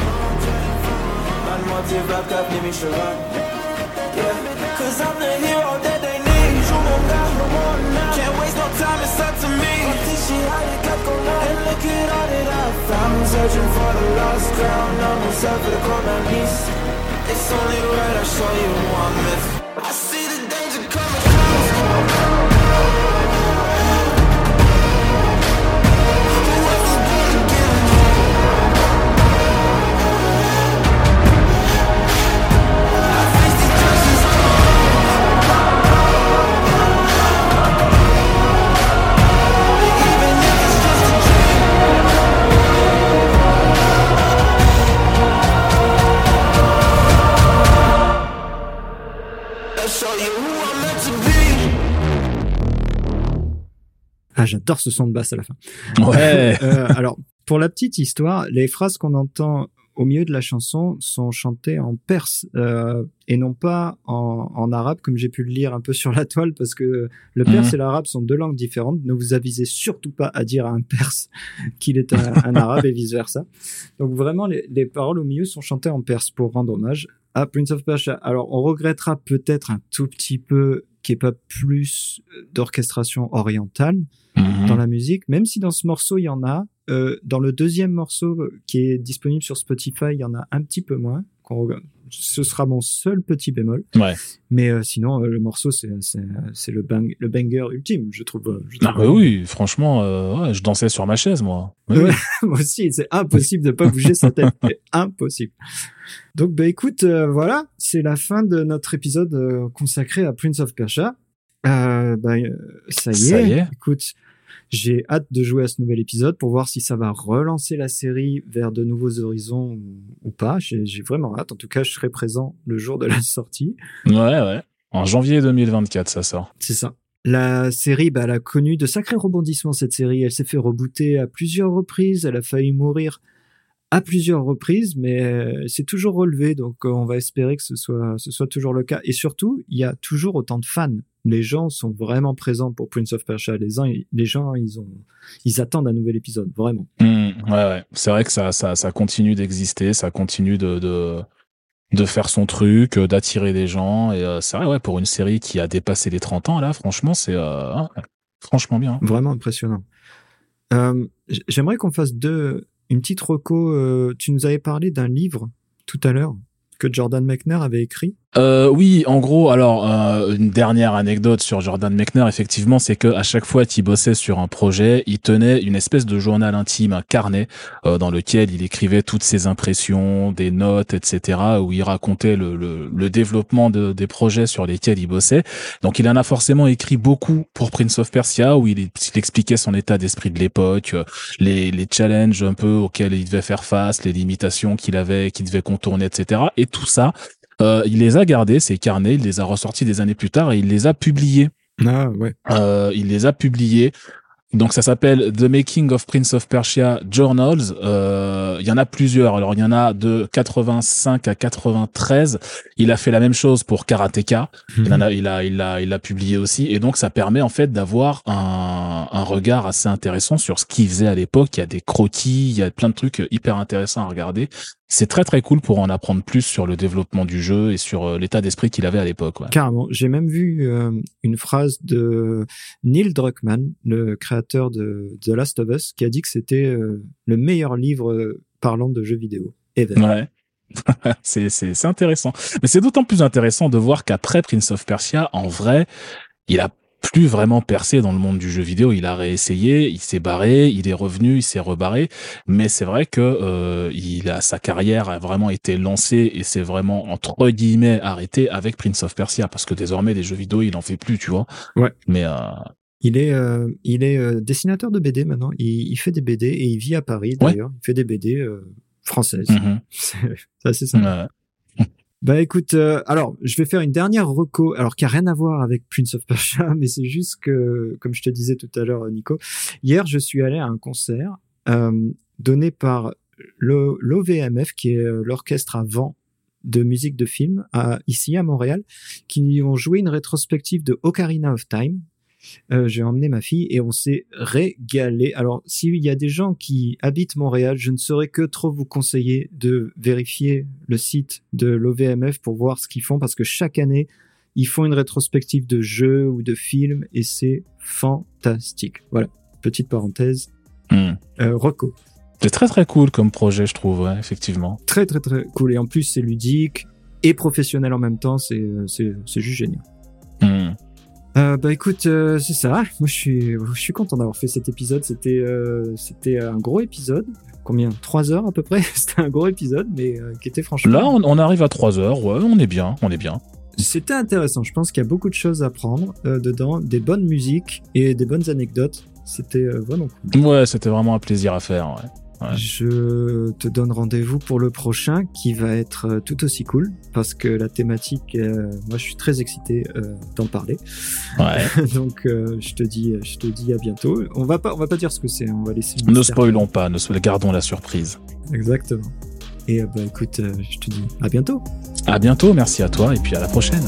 And motive black up, give me sure. Yeah, cause I'm the hero that they need. You won't get no more now. Can't waste no time, it's up to me. And look at all that I found. Searching for the lost crown. I'm myself for the corner, niece. It's only right I show you one myth. J'adore ce son de basse à la fin. Ouais. Euh, alors, pour la petite histoire, les phrases qu'on entend au milieu de la chanson sont chantées en perse euh, et non pas en, en arabe, comme j'ai pu le lire un peu sur la toile, parce que le perse Mhm. et l'arabe sont deux langues différentes. Ne vous avisez surtout pas à dire à un perse qu'il est un, un arabe et vice versa. Donc vraiment, les, les paroles au milieu sont chantées en perse pour rendre hommage à Prince of Persia. Alors, on regrettera peut-être un tout petit peu qu'il n'y ait pas plus d'orchestration orientale Mhm. dans la musique, même si dans ce morceau il y en a. Euh, dans le deuxième morceau euh, qui est disponible sur Spotify, il y en a un petit peu moins. Ce sera mon seul petit bémol. Ouais. Mais euh, sinon, euh, le morceau, c'est le bang le banger ultime, je trouve. euh, je Ah bah oui, franchement, euh, ouais, je dansais sur ma chaise, moi. Oui, Ouais, oui. moi aussi, c'est impossible de pas bouger sa tête. C'est impossible. Donc, bah écoute, euh, voilà, c'est la fin de notre épisode consacré à Prince of Persia. Euh, bah, ça y Ça est. y est. Écoute, j'ai hâte de jouer à ce nouvel épisode pour voir si ça va relancer la série vers de nouveaux horizons ou, ou pas. J'ai j'ai vraiment hâte. En tout cas, je serai présent le jour de la sortie. Ouais, ouais. En janvier 2024, ça sort. C'est ça. La série, bah, elle a connu de sacrés rebondissements, cette série. Elle s'est fait rebooter à plusieurs reprises. Elle a failli mourir à plusieurs reprises, mais euh, c'est toujours relevé. Donc, euh, on va espérer que ce soit, ce soit toujours le cas. Et surtout, il y a toujours autant de fans. Les gens sont vraiment présents pour Prince of Persia. Les, gens, les gens, ils ont, ils attendent un nouvel épisode, vraiment. Hmm, ouais, ouais. C'est vrai que ça, ça, ça continue d'exister, ça continue de, de, de faire son truc, euh, d'attirer des gens. Et euh, c'est vrai, ouais, pour une série qui a dépassé les 30 ans, là, franchement, c'est euh, hein, franchement bien. Vraiment impressionnant. Euh, J'aimerais qu'on fasse deux, une petite reco. tu nous avais parlé d'un livre tout à l'heure que Jordan Mechner avait écrit. Euh, oui, en gros, alors euh, une dernière anecdote sur Jordan Mechner, effectivement, c'est que à chaque fois qu'il bossait sur un projet, il tenait une espèce de journal intime, un carnet euh, dans lequel il écrivait toutes ses impressions, des notes, etc., où il racontait le, le, le développement de, des projets sur lesquels il bossait. Donc, il en a forcément écrit beaucoup pour Prince of Persia, où il, expliquait son état d'esprit de l'époque, euh, les, les challenges un peu auxquels il devait faire face, les limitations qu'il avait, qu'il devait contourner, etc. Et tout ça. Euh, il les a gardés, ces carnets, il les a ressortis des années plus tard et il les a publiés. Ah ouais. Euh, il les a publiés. Donc ça s'appelle The Making of Prince of Persia Journals. Euh, il y en a plusieurs. Alors il y en a de 85 à 93. Il a fait la même chose pour Karateka. Il en a, il a, il a, il a publié aussi. Et donc ça permet en fait d'avoir un, un regard assez intéressant sur ce qu'il faisait à l'époque. Il y a des croquis, il y a plein de trucs hyper intéressants à regarder. C'est très très cool pour en apprendre plus sur le développement du jeu et sur euh, l'état d'esprit qu'il avait à l'époque. Ouais. Carrément. J'ai même vu euh, une phrase de Neil Druckmann, le créateur de The Last of Us, qui a dit que c'était euh, le meilleur livre parlant de jeux vidéo ever. Ouais. c'est intéressant. Mais c'est d'autant plus intéressant de voir qu'après Prince of Persia, en vrai, il a plus vraiment percé dans le monde du jeu vidéo. Il a réessayé, il s'est barré, il est revenu, il s'est rebarré. Mais c'est vrai que euh, il a sa carrière a vraiment été lancée et c'est vraiment entre guillemets arrêté avec Prince of Persia parce que désormais les jeux vidéo il en fait plus, tu vois. Ouais. Mais euh, Il est, euh, il est euh, dessinateur de BD maintenant. Il, il fait des BD et il vit à Paris Ouais. d'ailleurs. Il fait des BD euh, françaises. mhm. C'est c'est assez sympa. Bah écoute, euh, alors je vais faire une dernière reco, alors qui a rien à voir avec Prince of Persia, mais c'est juste que, comme je te disais tout à l'heure, Nico, hier je suis allé à un concert euh, donné par l'OVMF, qui est euh, l'orchestre à vent de musique de film, ici à Montréal, qui ont joué une rétrospective de Ocarina of Time. Euh, J'ai emmené ma fille et on s'est régalé. Alors, s'il y a des gens qui habitent Montréal, je ne saurais que trop vous conseiller de vérifier le site de l'OVMF pour voir ce qu'ils font parce que chaque année, ils font une rétrospective de jeux ou de films et c'est fantastique. Voilà, petite parenthèse. Euh, Rocco, C'est très très cool comme projet, je trouve, ouais, effectivement. très très très cool et en plus c'est ludique et professionnel en même temps, c'est euh, c'est c'est juste génial. Mhm. Euh, bah écoute, euh, c'est ça. Moi, je suis, je suis content d'avoir fait cet épisode. C'était, euh, c'était un gros épisode. Combien? Trois heures à peu près. C'était un gros épisode, mais qui était franchement. Là, on, on arrive à 3 heures, ouais, on est bien, on est bien. C'était intéressant. Je pense qu'il y a beaucoup de choses à prendre dedans, des bonnes musiques et des bonnes anecdotes. C'était vraiment cool. Ouais, c'était vraiment un plaisir à faire, ouais. Ouais. Je te donne rendez-vous pour le prochain qui va être euh, tout aussi cool parce que la thématique, euh, moi, je suis très excité euh, d'en parler. Ouais. Donc, euh, je te dis, je te dis à bientôt. On va pas, on va pas dire ce que c'est. On va laisser. ne spoilons pas, ne gardons la surprise. Exactement. Et bah écoute, je te dis à bientôt. À bientôt, merci à toi et puis à la prochaine.